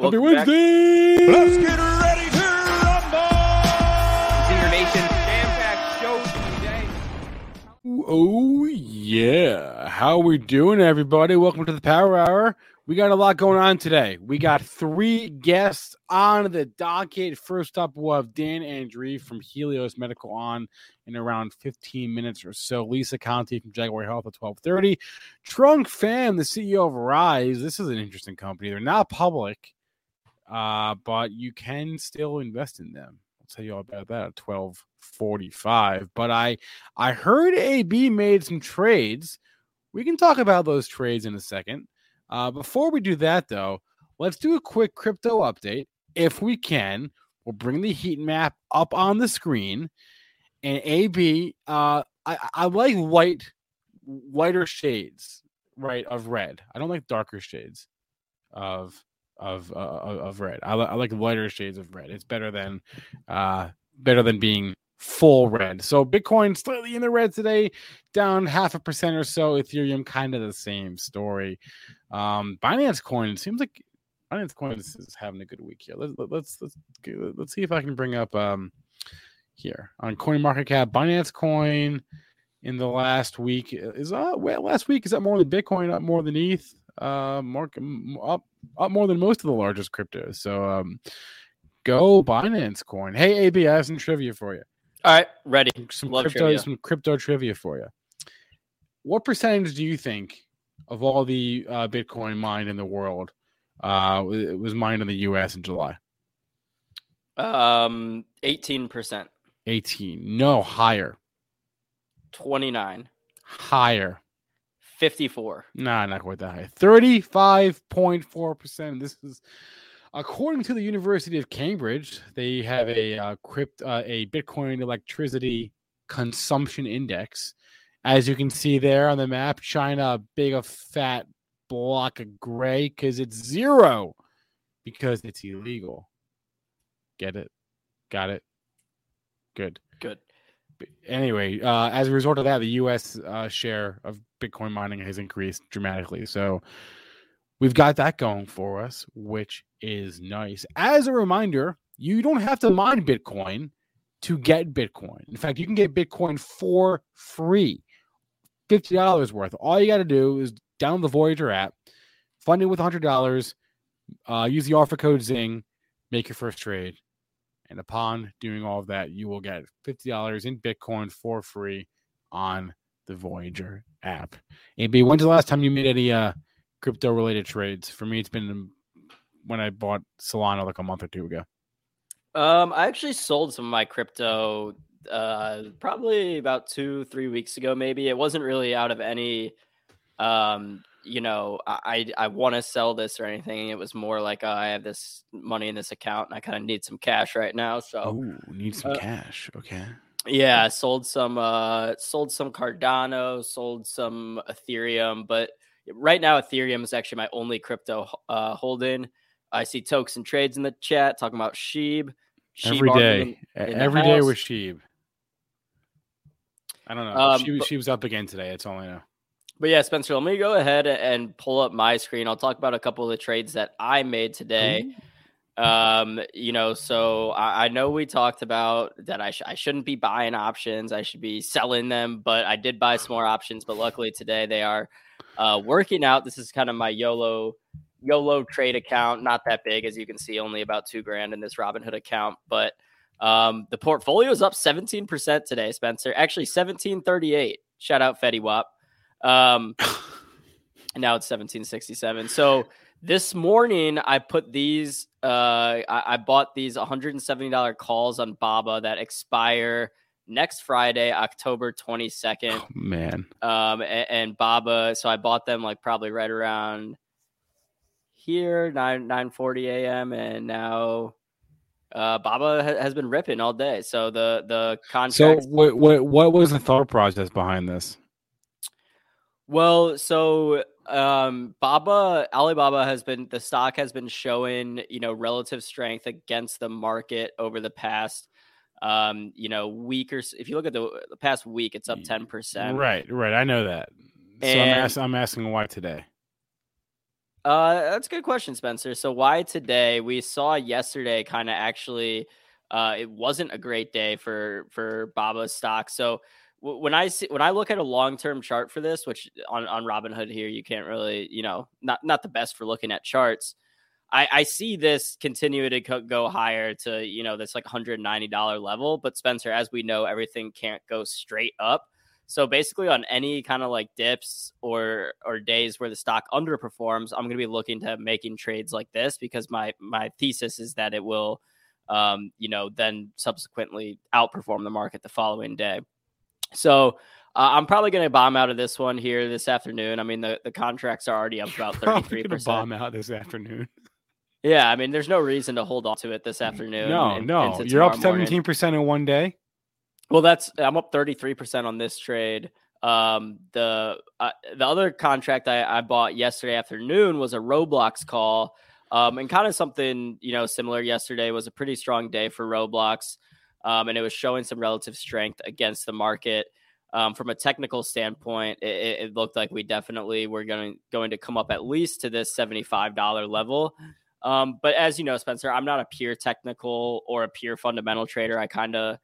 Happy Wednesday! Let's get ready to rumble! Senior Nation jam-packed show today. Oh yeah, how we doing, everybody? Welcome to the Power Hour. We got a lot going on today. We got three guests on the docket. First up, we'll have Dan Andre from Helius Medical on in around 15 minutes or so. Lisa Conte from Jaguar Health at 12:30. Trung Pham, the CEO of RYSE. This is an interesting company. They're not public, uh, but you can still invest in them. I'll tell you all about that at 12:45. But I I heard AB made some trades. We can talk about those trades in a second. Uh, before we do that, though, let's do a quick crypto update if we can. We'll bring the heat map up on the screen. And AB, uh, I, I like light, lighter shades, right, of red. I don't like darker shades of of uh, of red. I, I like lighter shades of red. It's better than uh, better than being full red. So Bitcoin slightly in the red today, down half a percent or so. Ethereum kind of the same story. Um, Binance Coin seems like Binance Coin is, having a good week here. Let's let's let's let's see if I can bring up um here on Coin Market Cap. Binance Coin in the last week is uh well last week is that more than Bitcoin up more than ETH uh market up up more than most of the largest cryptos. So um go Binance Coin. Hey AB, I have some trivia for you. All right, ready. Some Love crypto trivia. some crypto trivia for you. What percentage do you think of all the uh, Bitcoin mined in the world uh it was mined in the US in July? Um, eighteen percent, 18. No, higher. 29, Higher. 54. Nah, not quite that high. 35.4%. This is according to the University of Cambridge. They have a uh, crypt uh, a Bitcoin electricity consumption index. As you can see there on the map, China a big a fat block of gray because it's zero because it's illegal. Get it? Got it? Good Good. Anyway, uh, as a result of that, the U.S. Uh, share of Bitcoin mining has increased dramatically. So we've got that going for us, which is nice. As a reminder, you don't have to mine Bitcoin to get Bitcoin. In fact, you can get Bitcoin for free, fifty dollars worth. All you got to do is download the Voyager app, fund it with hundred dollars, uh, use the offer code Zing, make your first trade. And upon doing all of that, you will get $50 in Bitcoin for free on the Voyager app. AB, when's the last time you made any uh, crypto related trades? For me, it's been when I bought Solana like a month or two ago. Um, I actually sold some of my crypto uh probably about two, three weeks ago, maybe. It wasn't really out of any um you know, I I, I want to sell this or anything. It was more like uh, I have this money in this account and I kind of need some cash right now. So Oh, need some uh, cash. Okay. Yeah, I sold some uh sold some Cardano, sold some Ethereum, but right now Ethereum is actually my only crypto uh holding. I see Tokes and Trades in the chat talking about Sheeb. Sheeb Every argument day, in the every day with Sheeb. I don't know. Um, she, but- she was up again today. That's all I know. But yeah, Spencer, let me go ahead and pull up my screen. I'll talk about a couple of the trades that I made today. Um, you know, so I, I know we talked about that I, sh- I shouldn't be buying options. I should be selling them, but I did buy some more options. But luckily today they are uh, working out. This is kind of my YOLO YOLO trade account. Not that big, as you can see, only about two grand in this Robinhood account. But um, the portfolio is up 17% today, Spencer. Actually, 1738. Shout out Fetty Wap. Um, and now it's 1767. So this morning I put these uh I, I bought these $170 calls on Baba that expire next Friday, October 22nd. Man, Um and, and Baba, so I bought them like probably right around here, 9 9 40 a.m. and now uh Baba ha- has been ripping all day. So the the contract so what, what what was the thought process behind this? Well, so um Baba Alibaba has been the stock has been showing, you know, relative strength against the market over the past um, you know, week or if you look at the, the past week, it's up 10%. Right, right. I know that. So I'm, ask, I'm asking why today. Uh, that's a good question, Spencer. So why today? We saw yesterday kind of actually, uh, it wasn't a great day for for Baba's stock. So when I see when I look at a long term chart for this, which on on Robinhood here you can't really, you know, not not the best for looking at charts. I, I see this continue to co- go higher to you know this like $190 level, but Spencer, as we know, everything can't go straight up. So basically, on any kind of like dips or or days where the stock underperforms, I'm going to be looking to making trades like this because my my thesis is that it will, um, you know, then subsequently outperform the market the following day. So uh, I'm probably going to bomb out of this one here this afternoon. I mean, the the contracts are already up about 33 gonna percent. bomb out this afternoon. Yeah, I mean, there's no reason to hold on to it this afternoon. No, and- no. into You're up 17 percent in one day. Well, that's I'm up 33% on this trade. Um, the uh, the other contract I, I bought yesterday afternoon was a Roblox call. Um, and kind of something, you know, similar yesterday was a pretty strong day for Roblox. Um, and it was showing some relative strength against the market. Um, from a technical standpoint, it, it looked like we definitely were going going to come up at least to this $75 level. Um, but as you know, Spencer, I'm not a pure technical or a pure fundamental trader. I kind of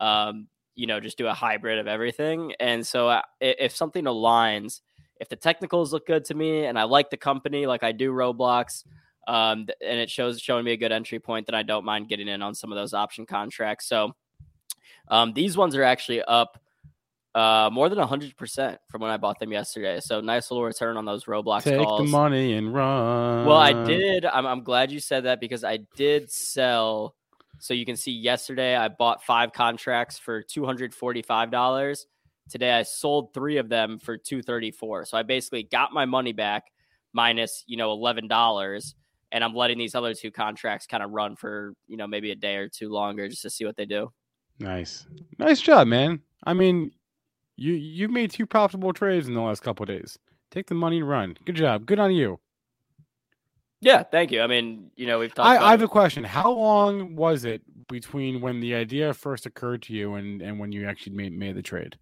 um, you know, just do a hybrid of everything. And so uh, i- if something aligns, if the technicals look good to me and I like the company, like I do Roblox, um, and it shows showing me a good entry point, that I don't mind getting in on some of those option contracts. So um, these ones are actually up uh, more than 100% from when I bought them yesterday. So nice little return on those Roblox Take calls. the money and run. Well, I did. I'm, I'm glad you said that because I did sell. So you can see yesterday I bought five contracts for two hundred forty-five dollars. Today I sold three of them for two thirty-four. So I basically got my money back minus you know eleven dollars, and I'm letting these other two contracts kind of run for you know maybe a day or two longer just to see what they do. Nice, nice job, man. I mean, you you've made two profitable trades in the last couple of days. Take the money and run. Good job. Good on you. Yeah, thank you. I mean, you know, we've talked. I, I have it. a question. How long was it between when the idea first occurred to you and, and when you actually made, made the trade?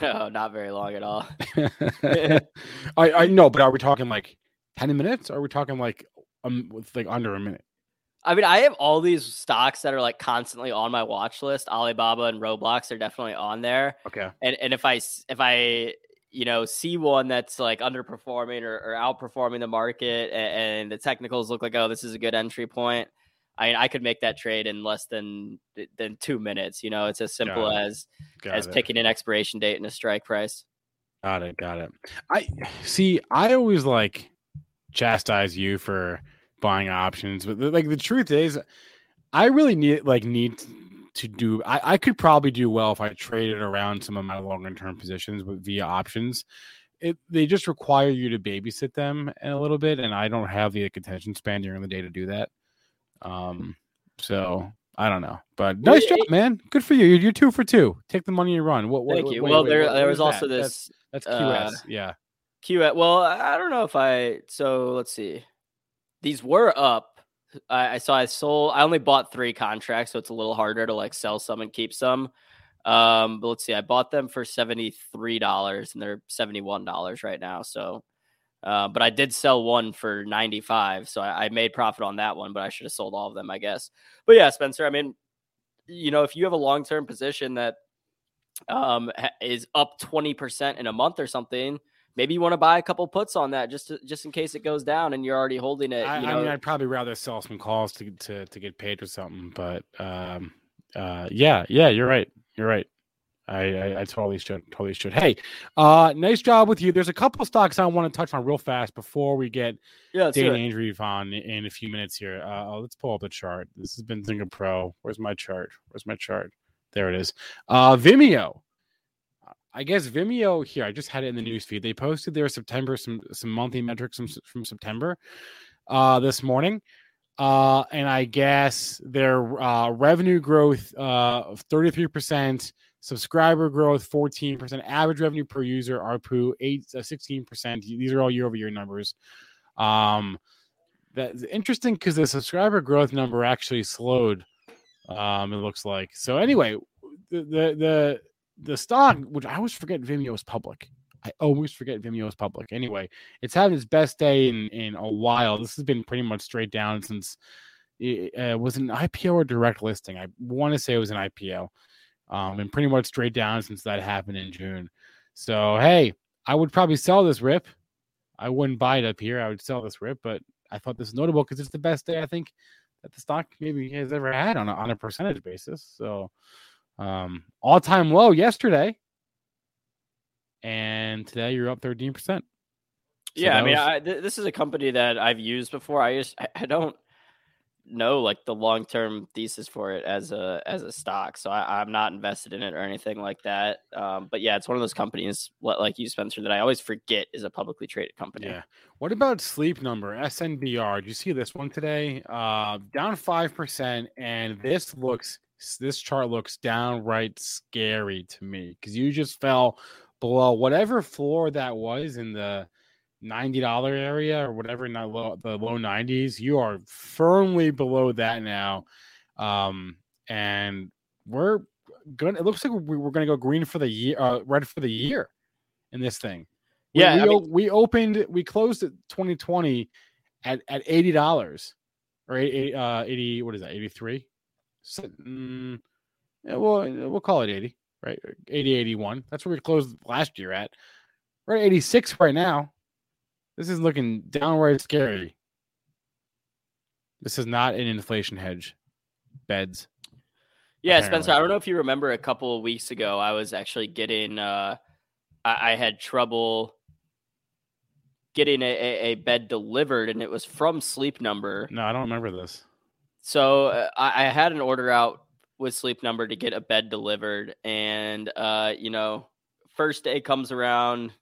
no, oh, not very long at all. I I know, but are we talking like ten minutes? Or are we talking like um like under a minute? I mean, I have all these stocks that are like constantly on my watch list. Alibaba and Roblox are definitely on there. Okay. And and if I if I you know see one that's like underperforming or, or outperforming the market, and, and the technicals look like oh this is a good entry point, I mean I could make that trade in less than than two minutes. You know, it's as simple as Got as it. picking an expiration date and a strike price. Got it. Got it. I see. I always like chastise you for buying options, but like the truth is, I really need like need to do. I, I could probably do well if I traded around some of my longer term positions with via options. It they just require you to babysit them a little bit, and I don't have the attention span during the day to do that. Um, so I don't know, but nice job, man. Good for you. You're, you're two for two. Take the money and run. What? what Thank you. wait, well, wait, there there was also that? This that's uh, QS. yeah. Q. Well, I don't know if I. So let's see. these were up. I, I saw I sold. I only bought three contracts, so it's a little harder to like sell some and keep some. Um, but let's see, I bought them for seventy three dollars, and they're seventy one dollars right now. So, uh, but I did sell one for ninety five, so I, I made profit on that one. But I should have sold all of them, I guess. But yeah, Spencer, I mean, you know, if you have a long term position that um is up twenty percent in a month or something, maybe you want to buy a couple puts on that just to, just in case it goes down and you're already holding it. I, you I know, mean, I'd probably rather sell some calls to to to get paid or something. But um, uh, yeah, yeah, you're right. You're right. I, I, I totally should totally should. Hey, uh, nice job with you. There's a couple stocks I want to touch on real fast before we get yeah, let's do Danny it. Ainge on in a few minutes here. Uh, let's pull up the chart. This has been Zinger Pro. Where's my chart? Where's my chart? There it is. Uh, Vimeo. I guess Vimeo here. I just had it in the news feed. They posted their September some some monthly metrics from, from September uh, this morning, uh, and I guess their uh, revenue growth uh, of thirty three percent, subscriber growth fourteen percent, average revenue per user ARPU eight uh, sixteen percent. These are all year over year numbers. Um, that's interesting because the subscriber growth number actually slowed. Um, it looks like so. Anyway, the the the the stock, which I always forget Vimeo is public. I always forget Vimeo is public. Anyway, it's had its best day in in a while. This has been pretty much straight down since it uh, was an IPO or direct listing. I want to say it was an IPO, um, and pretty much straight down since that happened in June. So hey, I would probably sell this rip. I wouldn't buy it up here. I would sell this rip, but I thought this notable because it's the best day I think that the stock maybe has ever had on a, on a percentage basis. So um, all time low yesterday, and today you're up 13 percent. yeah, I mean, I, th- this is a company that I've used before. I just I, I don't know like the long term thesis for it as a as a stock, so I, I'm not invested in it or anything like that. Um, but yeah, it's one of those companies li- like you, Spencer, that I always forget is a publicly traded company. Yeah. What about sleep number SNBR? Do you see this one today? Uh, down five percent, and this looks this chart looks downright scary to me because you just fell below whatever floor that was in the $90 area or whatever in the low, the low 90s. You are firmly below that now. Um, and we're going it looks like we are going to go green for the year, uh, red for the year in this thing. We, yeah. We, I mean, we opened, we closed at 2020 at, at $80 or 80, uh, 80, what is that? 83? sitting, mm, yeah, well, we'll call it 80, right? 80, 81. That's where we closed last year at. We're at 86 right now. This is looking downright scary. This is not an inflation hedge. Beds. Yeah, apparently. Spencer, I don't know if you remember a couple of weeks ago, I was actually getting, uh, I, I had trouble getting a, a, a, bed delivered and it was from sleep number no i don't remember this so uh, I, I had an order out with Sleep Number to get a bed delivered, and uh, you know, first day comes around,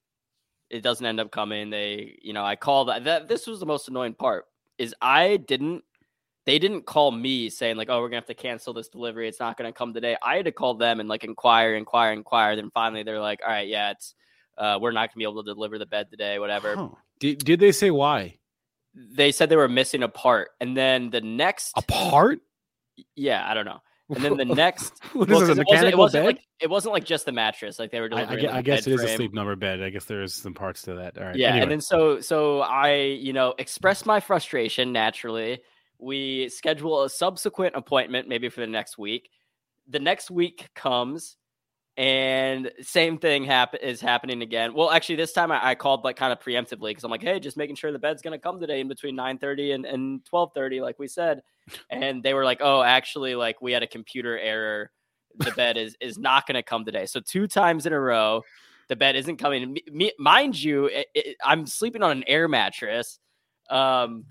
it doesn't end up coming. They, you know, I called. That this was the most annoying part is I didn't. They didn't call me saying like, "Oh, we're gonna have to cancel this delivery. It's not gonna come today." I had to call them and like inquire, inquire, inquire. Then finally, they're like, "All right, yeah, it's uh, we're not gonna be able to deliver the bed today. Whatever." Huh. Did, did they say why? They said they were missing a part, and then the next, A part? yeah, I don't know. And then the next, what well, is 'cause it wasn't, it wasn't bed? like it wasn't like just the mattress. Like they were I, I, like, I guess it is a sleep number bed. I guess there is some parts to that. All right. Yeah, Anyway. and then so so I you know expressed my frustration naturally. We schedule a subsequent appointment maybe for the next week. The next week comes, and same thing happen is happening again. Well, actually, this time I, I called like kind of preemptively because I'm like, hey, just making sure the bed's gonna come today in between 9:30 and and 12:30, like we said. And they were like, oh, actually, like we had a computer error. The bed is is not gonna come today. So two times in a row, the bed isn't coming. Me, mind you, it, it, I'm sleeping on an air mattress. Um,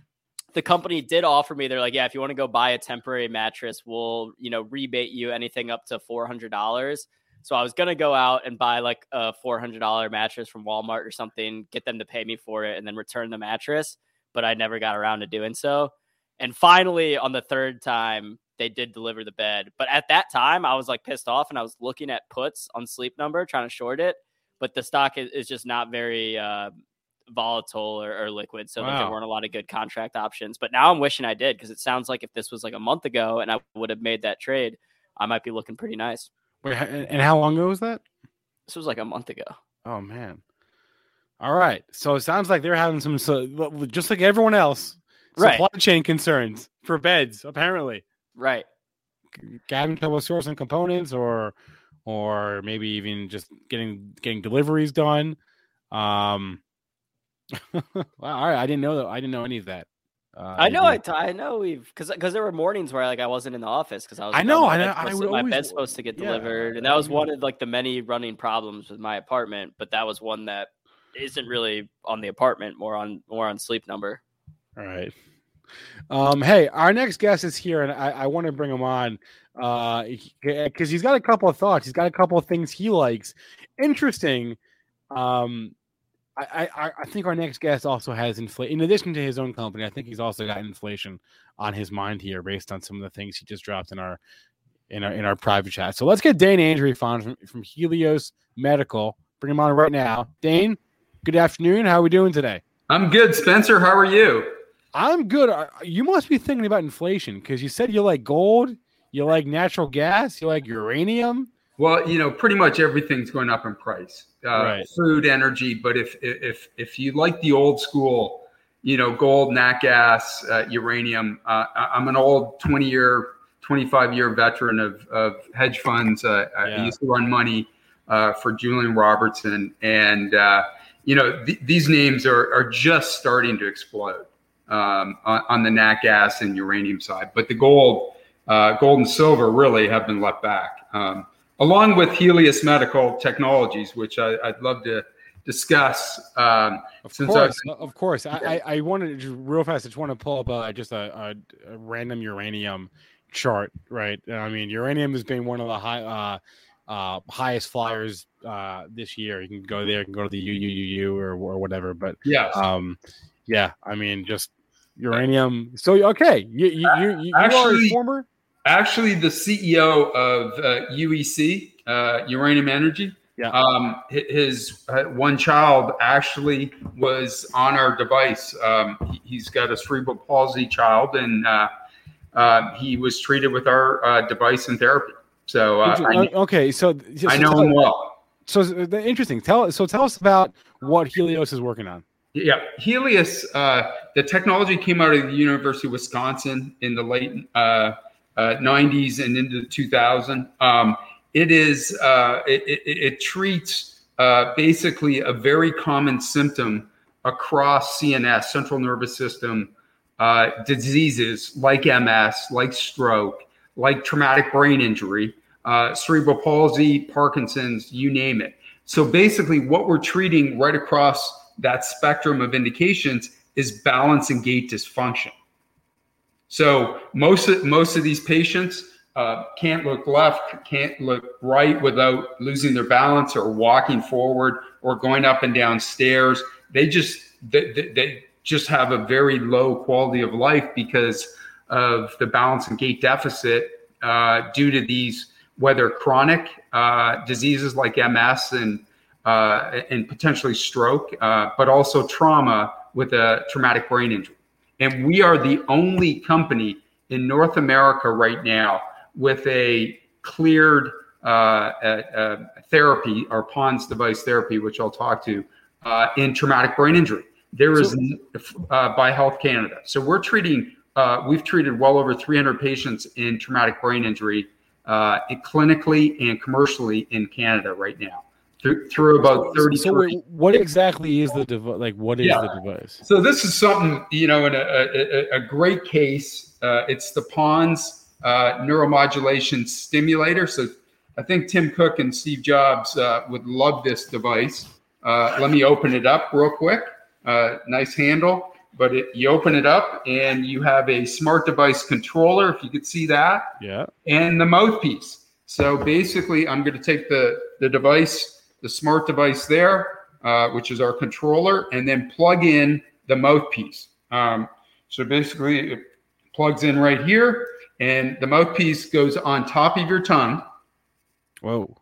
the company did offer me. They're like, yeah, if you want to go buy a temporary mattress, we'll you know rebate you anything up to four hundred dollars. So I was gonna go out and buy like a four hundred dollar mattress from Walmart or something, get them to pay me for it, and then return the mattress. But I never got around to doing so. And finally, on the third time, they did deliver the bed. But at that time, I was like pissed off, and I was looking at puts on Sleep Number, trying to short it. But the stock is, is just not very uh, volatile or, or liquid, so that there weren't a lot of good contract options. But now I'm wishing I did because it sounds like if this was like a month ago and I would have made that trade, I might be looking pretty nice. Wait, and how long ago was that? This was like a month ago. Oh man. All right. So it sounds like they're having some so, just like everyone else, Right. supply chain concerns for beds. Apparently, Right. having trouble sourcing components, or or maybe even just getting getting deliveries done. Um. wow, all right. I didn't know that. I didn't know any of that. Uh, I know. I, t- I know we've because because there were mornings where like I wasn't in the office because I was. I know, oh, I know, bed's I would my always bed's supposed to get yeah, delivered, and that was one of like the many running problems with my apartment. But that was one that isn't really on the apartment, more on more on sleep number. All right. Um, hey, our next guest is here, and I, I want to bring him on because he's got a couple of thoughts. He's got a couple of things he likes. Interesting. Um, I, I, I think our next guest also has inflation. In addition to his own company, I think he's also got inflation on his mind here, based on some of the things he just dropped in our in our in our private chat. So let's get Dane Andreeff on from, from Helius Medical. Bring him on right now. Dane, good afternoon. How are we doing today? I'm good, Spencer. How are you? I'm good. You must be thinking about inflation because you said you like gold, you like natural gas, you like uranium. Well, you know, pretty much everything's going up in price. Uh, Right. Food, energy, but if if if you like the old school, you know, gold, nat gas, uh, uranium. Uh, I'm an old 20 year, 25 year veteran of of hedge funds. Uh, I used to run money uh, for Julian Robertson, and uh, you know, th- these names are are just starting to explode um, on, on the nat gas and uranium side. But the gold, uh, gold and silver really have been left back, um, along with Helius Medical Technologies, which I, I'd love to discuss. Um, Of Since course, I've- of course. I, I, I wanted to just real fast. I just want to pull up uh, just a, a, a random uranium chart, right? I mean, uranium has been one of the high, uh, uh, highest flyers uh, this year. You can go there, you can go to the UUUU or or whatever. But yes. um, yeah, I mean, just uranium. So okay, you you you, you are a former. Actually the CEO of uh, UEC, uh, Uranium Energy. Yeah. Um, his uh, one child actually was on our device. Um, he- he's got a cerebral palsy child, and uh, uh, he was treated with our uh, device and therapy. So uh, Uh, okay, so so I know him well. So interesting. Tell so tell us about what Helius is working on. Yeah, Helius. Uh, the technology came out of the University of Wisconsin in the late uh, uh, '90s and into 2000. Um, it is. Uh, it, it, it treats uh, basically a very common symptom across CNS, central nervous system uh, diseases like MS, like stroke, like traumatic brain injury, uh, cerebral palsy, Parkinson's, you name it. So basically, what we're treating right across that spectrum of indications is balance and gait dysfunction. So most of, most of these patients uh, can't look left, can't look right without losing their balance or walking forward or going up and down stairs. They just they, they, just have a very low quality of life because of the balance and gait deficit uh, due to these whether chronic uh, diseases like MS and uh, and potentially stroke, uh, but also trauma with a traumatic brain injury. And we are the only company in North America right now with a cleared uh, uh, therapy, our PONS device therapy, which I'll talk to, uh, in traumatic brain injury. There is uh, by Health Canada. So we're treating, uh, we've treated well over 300 patients in traumatic brain injury uh, clinically and commercially in Canada right now through, through about 30 So wait, what exactly is the device? Like, what is Yeah. the device? so this is something you know in a, a, a great case uh, it's the pons uh, neuromodulation stimulator so i think tim cook and steve jobs uh, would love this device uh, let me open it up real quick uh, nice handle but it, you open it up and you have a smart device controller if you could see that Yeah. and the mouthpiece. So basically, I'm going to take the, the device, the smart device there, uh, which is our controller, and then plug in the mouthpiece. Um, so basically, it plugs in right here, and the mouthpiece goes on top of your tongue. Whoa.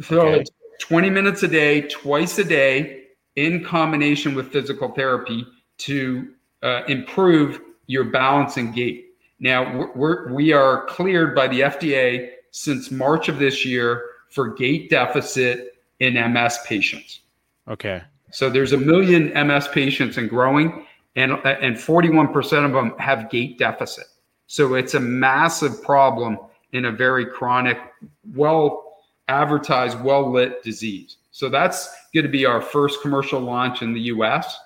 So Okay. it's 20 minutes a day, twice a day, in combination with physical therapy to uh, improve your balance and gait. Now we're, we're, we are cleared by the FDA since March of this year for gait deficit in MS patients. Okay. So there's a million MS patients and growing, and and 41% of them have gait deficit. So it's a massive problem in a very chronic, well advertised, well lit disease. So that's going to be our first commercial launch in the US.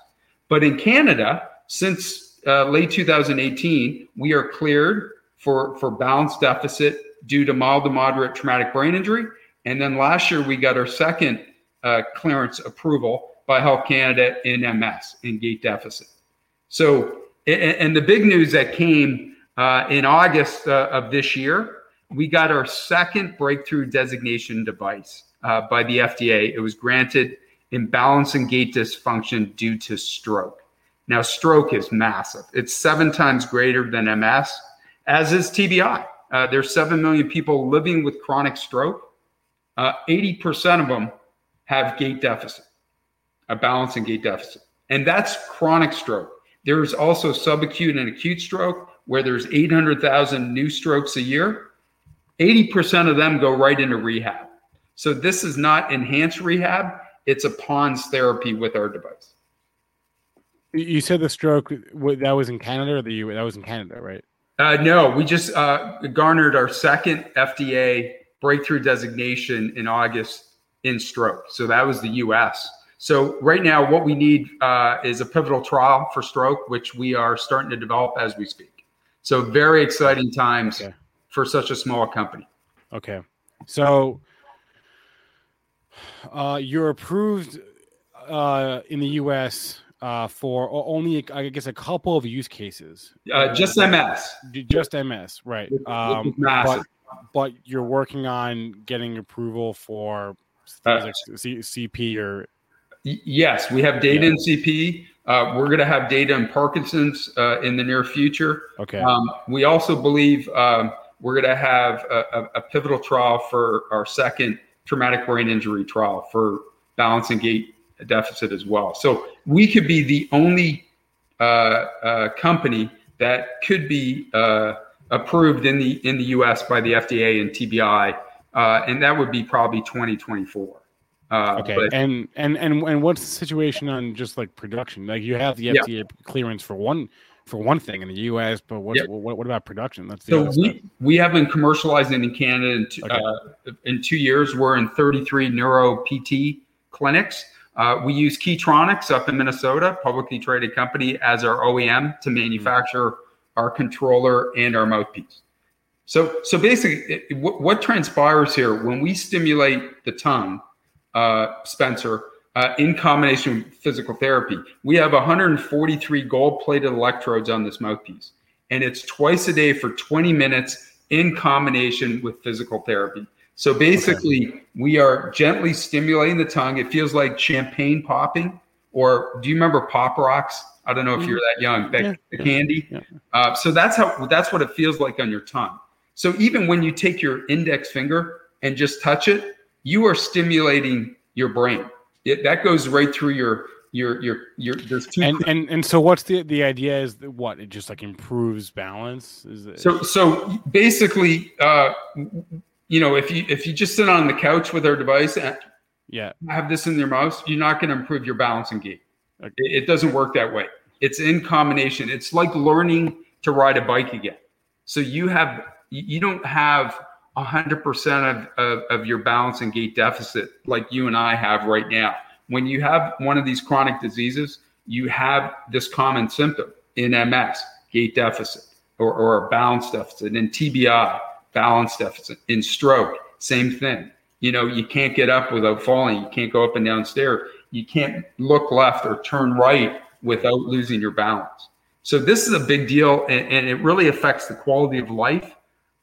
But in Canada, since uh, late 2018, we are cleared for, for balance deficit due to mild to moderate traumatic brain injury. And then last year, we got our second uh, clearance approval by Health Canada in MS, in gait deficit. So, and, and the big news that came uh, in August uh, of this year, we got our second breakthrough designation device uh, by the FDA. It was granted in balance and gait dysfunction due to stroke. Now, stroke is massive. It's seven times greater than MS, as is TBI. Uh, there's 7 million people living with chronic stroke. Uh, 80% of them have gait deficit, a balance and gait deficit. And that's chronic stroke. There's also subacute and acute stroke, where there's 800,000 new strokes a year. 80% of them go right into rehab. So this is not enhanced rehab, it's a PONS therapy with our device. You said the stroke that was in Canada or the U. That was in Canada, right? Uh, no, we just uh, garnered our second FDA breakthrough designation in August in stroke. So that was the U.S. So right now, what we need uh, is a pivotal trial for stroke, which we are starting to develop as we speak. So very exciting times okay. for such a small company. Okay, so uh, you're approved uh, in the U.S uh, for only, I guess, a couple of use cases. Uh, just MS. Just MS, right? Um, but, but you're working on getting approval for uh, C- CP or. Yes, we have data yeah. in CP. Uh, we're going to have data in Parkinson's uh, in the near future. Okay. Um, we also believe um, we're going to have a, a, a, pivotal trial for our second traumatic brain injury trial for balance and gait deficit as well. So we could be the only uh, uh, company that could be uh, approved in the in the U.S. by the FDA and TBI, uh, and that would be probably 2024. Uh, okay, but, and and and and what's the situation on just like production? Like you have the FDA yeah. clearance for one for one thing in the U.S., but what, yeah. what, what, about production? That's so we, we have been commercializing in Canada in two, okay. uh, in two years. We're in 33 neuro PT clinics. Uh, we use Keytronics up in Minnesota, publicly traded company, as our OEM to manufacture our controller and our mouthpiece. So, so basically, it, what, what, transpires here when we stimulate the tongue, uh, Spencer, uh, in combination with physical therapy, we have 143 gold-plated electrodes on this mouthpiece, and it's twice a day for 20 minutes in combination with physical therapy. So basically, okay. we are gently stimulating the tongue. It feels like champagne popping. Or do you remember Pop Rocks? I don't know if you're that young. That, yeah. The candy. Yeah. Uh, so that's how that's what it feels like on your tongue. So even when you take your index finger and just touch it, you are stimulating your brain. It, that goes right through your your your your there's two and, and and so what's the the idea is that what it just like improves balance is it so so basically uh you know, if you if you just sit on the couch with our device and yeah, have this in your mouth, you're not going to improve your balance and gait. Okay. It, it, doesn't work that way. It's in combination. It's like learning to ride a bike again. So you have you don't have hundred percent of, of, of your balance and gait deficit like you and I have right now. When you have one of these chronic diseases, you have this common symptom in MS, gait deficit, or, or a balance deficit, in TBI, balance deficit. In stroke, same thing. You know, you can't get up without falling. You can't go up and down stairs. You can't look left or turn right without losing your balance. So this is a big deal, and, and it really affects the quality of life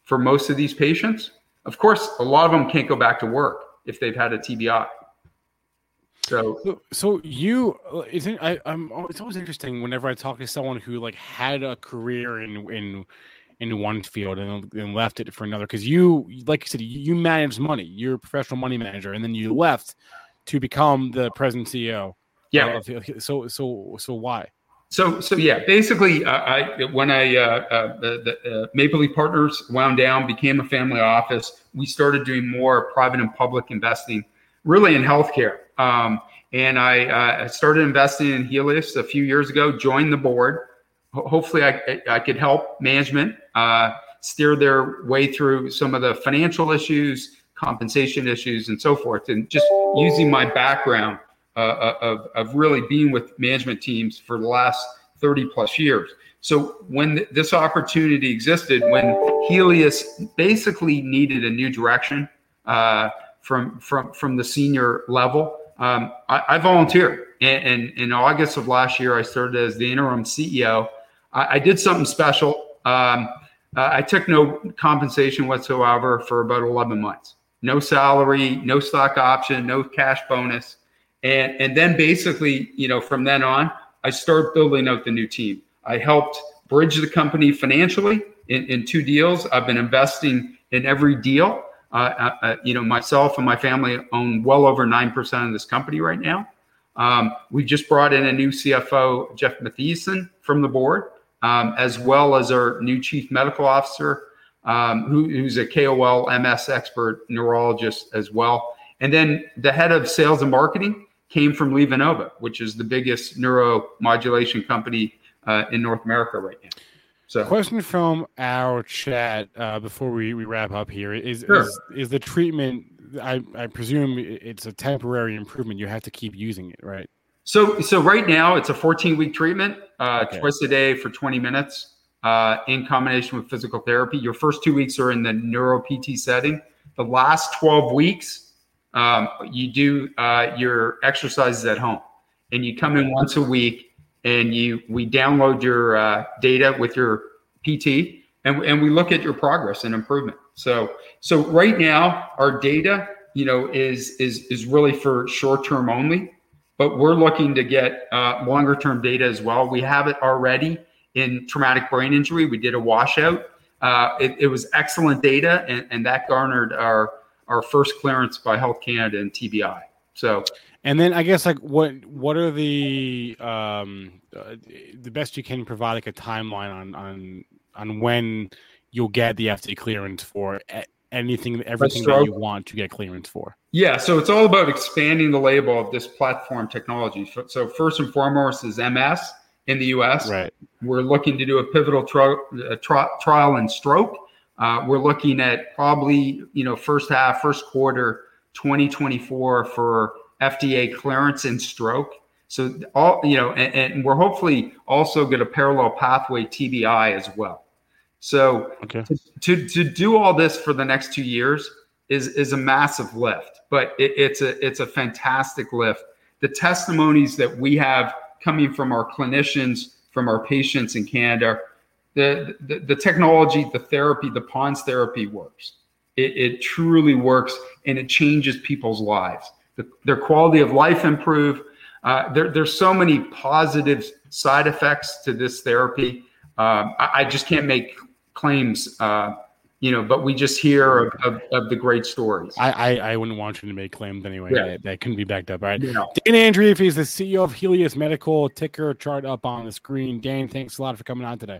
for most of these patients. Of course, a lot of them can't go back to work if they've had a TBI. So, so, so you, isn't I, I'm. It's always interesting whenever I talk to someone who like had a career in in in one field and, and left it for another because you like you said you manage money you're a professional money manager and then you left to become the president ceo Yeah. So so so why? So, so yeah, basically, uh, I when I uh, uh, the, the uh, Maple Leaf Partners wound down, became a family office. We started doing more private and public investing, really in healthcare. Um, and I uh, started investing in Helius a few years ago. Joined the board. Ho- hopefully, I, I could help management uh, steer their way through some of the financial issues, compensation issues, and so forth. And just using my background uh, of, of really being with management teams for the last 30 plus years. So when th- this opportunity existed, when Helius basically needed a new direction uh, from from from the senior level, um, I, I, volunteered. And, and, in August of last year, I started as the interim CEO. I, I did something special. Um, uh, I took no compensation whatsoever for about 11 months. No salary, no stock option, no cash bonus. And, and then basically, you know, from then on, I started building out the new team. I helped bridge the company financially in, in two deals. I've been investing in every deal. Uh, uh, uh you know, myself and my family own well over 9% of this company right now. Um, we just brought in a new CFO, Jeff Mathiesen, from the board, um, as well as our new chief medical officer, um, who, who's a KOL MS expert neurologist as well. And then the head of sales and marketing, came from LivaNova, which is the biggest neuromodulation company uh, in North America right now. So, question from our chat uh, before we, we wrap up here is, sure. is is the treatment? I, I presume it's a temporary improvement. You have to keep using it, right? So so right now it's a 14 week treatment, uh, okay. twice a day for 20 minutes, uh, in combination with physical therapy. Your first two weeks are in the neuro PT setting. The last 12 weeks um, you do uh, your exercises at home, and you come in once a week, and you we download your uh, data with your PT, and and we look at your progress and improvement. So so right now our data, you know, is is is really for short term only, but we're looking to get uh, longer term data as well. We have it already in traumatic brain injury. We did a washout. Uh, it, it was excellent data, and, and that garnered our our first clearance by Health Canada and TBI. So, and then I guess like what what are the um uh, the best you can provide like a timeline on on on when you'll get the FDA clearance for anything everything that you want to get clearance for. Yeah, so it's all about expanding the label of this platform technology. So first and foremost is MS in the U.S. Right. We're looking to do a pivotal tri- tri- trial in stroke uh, we're looking at probably you know first half, first quarter 2024 for FDA clearance and stroke. So all you know, and, and we're hopefully also going to parallel pathway TBI as well. So okay. to, to, to do all this for the next two years is is a massive lift, but it, it's a it's a fantastic lift. The testimonies that we have coming from our clinicians, from our patients in Canada the, the, the technology, the therapy, the PoNS therapy works. It, it truly works and it changes people's lives. The, their quality of life improve. Uh, there, there's so many positive side effects to this therapy. Um, I, I, just can't make claims, uh, you know, but we just hear of, of, of the great stories. I, I, I, wouldn't want you to make claims anyway. Yeah. That, that couldn't be backed up. All right. Yeah. Dan Andreeff is the CEO of Helius Medical. Ticker chart up on the screen. Dan, thanks a lot for coming on today.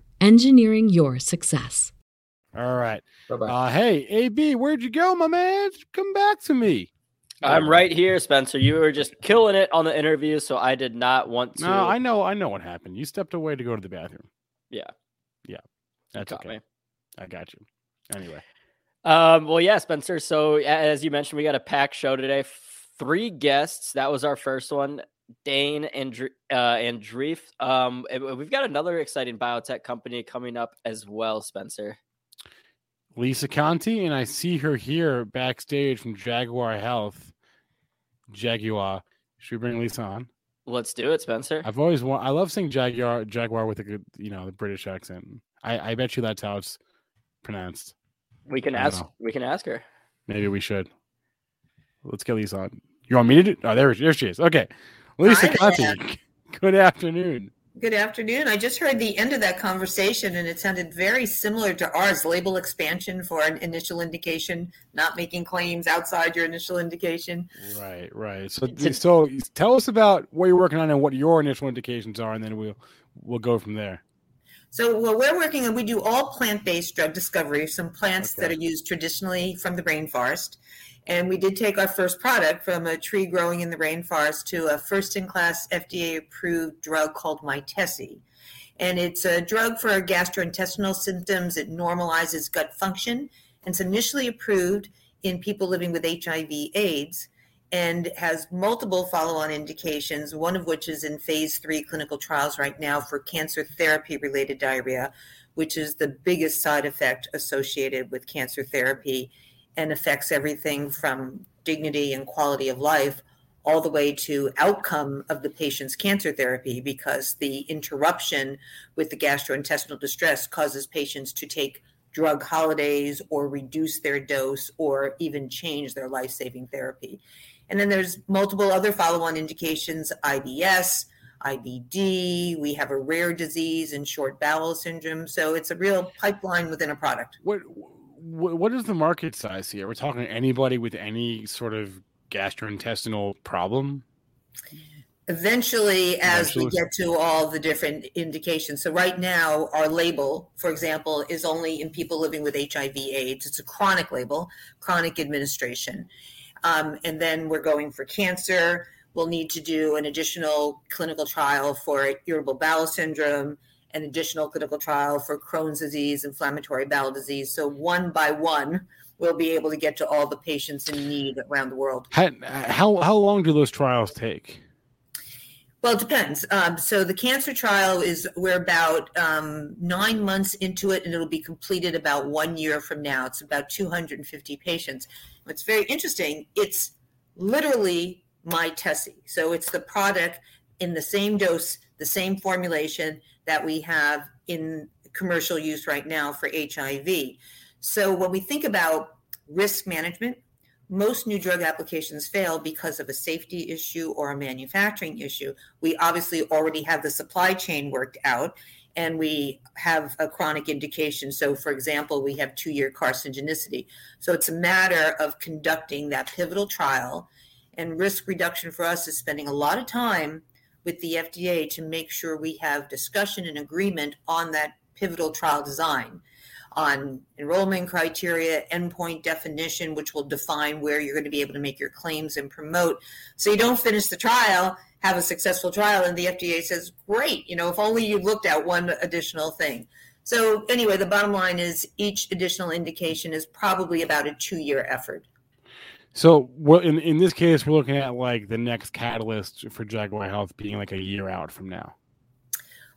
engineering your success. All right. Bye-bye. Uh, hey, AB, where'd you go, my man? Come back to me. I'm right here, Spencer. You were just killing it on the interview, so I did not want to. No, I know, I know what happened. You stepped away to go to the bathroom. Yeah, yeah, that's okay. Me. I got you. Anyway, um, well, yeah, Spencer. So as you mentioned, we got a packed show today. Three guests. That was our first one. Dane and uh, and Dreef. Um, we've got another exciting biotech company coming up as well, Spencer. Lisa Conte, and I see her here backstage from Jaguar Health. Jaguar. Should we bring Lisa on? Let's do it, Spencer. I've always want. I love saying Jaguar, Jaguar with a good, you know, the British accent. I, I bet you that's how it's pronounced. We can ask. know. We can ask her. Maybe we should. Let's get Lisa on. You want me to do? Oh, there, there she is. Okay, Lisa Hi Conte. Good afternoon. Good afternoon. I just heard the end of that conversation and it sounded very similar to ours label expansion for an initial indication, not making claims outside your initial indication. Right, right. So, To- so tell us about what you're working on and what your initial indications are, and then we'll we'll go from there. So, what we're working and we do all plant based drug discovery, some plants that are used traditionally from the rainforest. And we did take our first product from a tree growing in the rainforest to a first in class FDA approved drug called Mytesi. And it's a drug for gastrointestinal symptoms. It normalizes gut function. And it's initially approved in people living with HIV AIDS and has multiple follow on indications, one of which is in phase three clinical trials right now for cancer therapy related diarrhea, which is the biggest side effect associated with cancer therapy and affects everything from dignity and quality of life all the way to outcome of the patient's cancer therapy because the interruption with the gastrointestinal distress causes patients to take drug holidays or reduce their dose or even change their life-saving therapy. And then there's multiple other follow-on indications, IBS, IBD, we have a rare disease and short bowel syndrome. So it's a real pipeline within a product. What what, what is the market size here? We're talking anybody with any sort of gastrointestinal problem. eventually as we get to all the different indications. So right now our label for example is only in people living with hiv aids. It's a chronic label chronic administration. Um, and then we're going for cancer. We'll need to do an additional clinical trial for irritable bowel syndrome an additional clinical trial for crohn's disease inflammatory bowel disease so one by one we'll be able to get to all the patients in need around the world How how, how long do those trials take? Well, it depends. Um, so the cancer trial is we're about um, nine months into it, and it'll be completed about one year from now. It's about 250 patients. What's very interesting, it's literally Mytesi. So it's the product in the same dose, the same formulation that we have in commercial use right now for HIV. So when we think about risk management, most new drug applications fail because of a safety issue or a manufacturing issue. We obviously already have the supply chain worked out and we have a chronic indication. So, for example, we have two year carcinogenicity. So, it's a matter of conducting that pivotal trial. And risk reduction for us is spending a lot of time with the FDA to make sure we have discussion and agreement on that pivotal trial design on enrollment criteria, endpoint definition, which will define where you're going to be able to make your claims and promote. So you don't finish the trial, have a successful trial, and the FDA says, great, you know, if only you looked at one additional thing. So anyway, the bottom line is each additional indication is probably about a two year effort. So well, in in this case, we're looking at like the next catalyst for Jaguar Health being like a year out from now.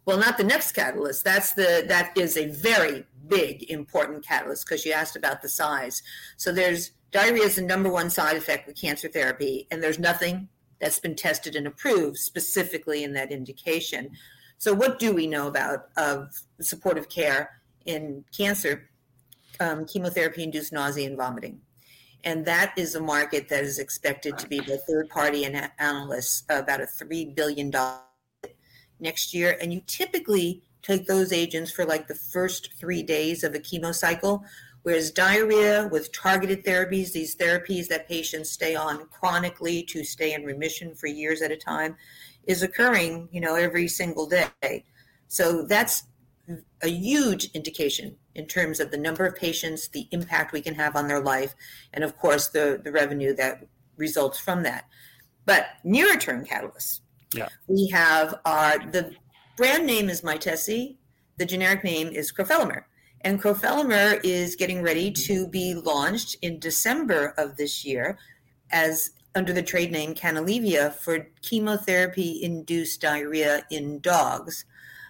Well, not the next catalyst. That's the that is a very big important catalyst because you asked about the size. So there's diarrhea is the number one side effect with cancer therapy, and there's nothing that's been tested and approved specifically in that indication. So what do we know about of supportive care in cancer? Um, chemotherapy-induced nausea and vomiting, and that is a market that is expected to be by third-party and analysts about a three billion dollar next year. And you typically take those agents for like the first three days of a chemo cycle. Whereas diarrhea with targeted therapies, these therapies that patients stay on chronically to stay in remission for years at a time, is occurring, you know, every single day. So that's a huge indication in terms of the number of patients, the impact we can have on their life, and of course the, the revenue that results from that. But nearer term catalysts, Yeah. we have our the brand name is Mytesi, the generic name is crofelemer. And crofelemer is getting ready to be launched in December of this year as under the trade name Canalevia for chemotherapy induced diarrhea in dogs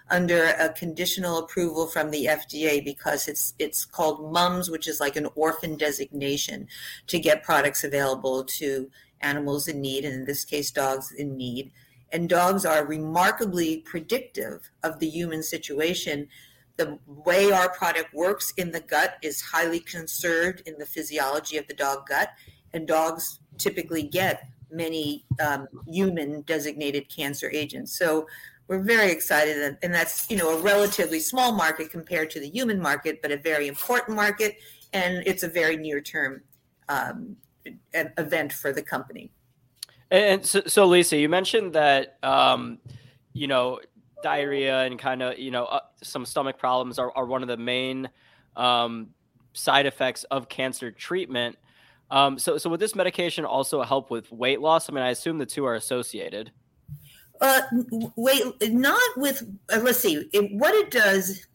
under a conditional approval from the FDA because it's it's called MUMS, which is like an orphan designation to get products available to animals in need, and in this case, dogs in need. And dogs are remarkably predictive of the human situation. The way our product works in the gut is highly conserved in the physiology of the dog gut, and dogs typically get many um, human designated cancer agents. So we're very excited, and that's you know a relatively small market compared to the human market, but a very important market, and it's a very near term um, event for the company. And so, so Lisa, you mentioned that um, you know diarrhea and kind of you know uh, some stomach problems are, are one of the main um, side effects of cancer treatment. Um, so, so would this medication also help with weight loss? I mean, I assume the two are associated. Uh, wait, not with. Uh, let's see. It, what it does.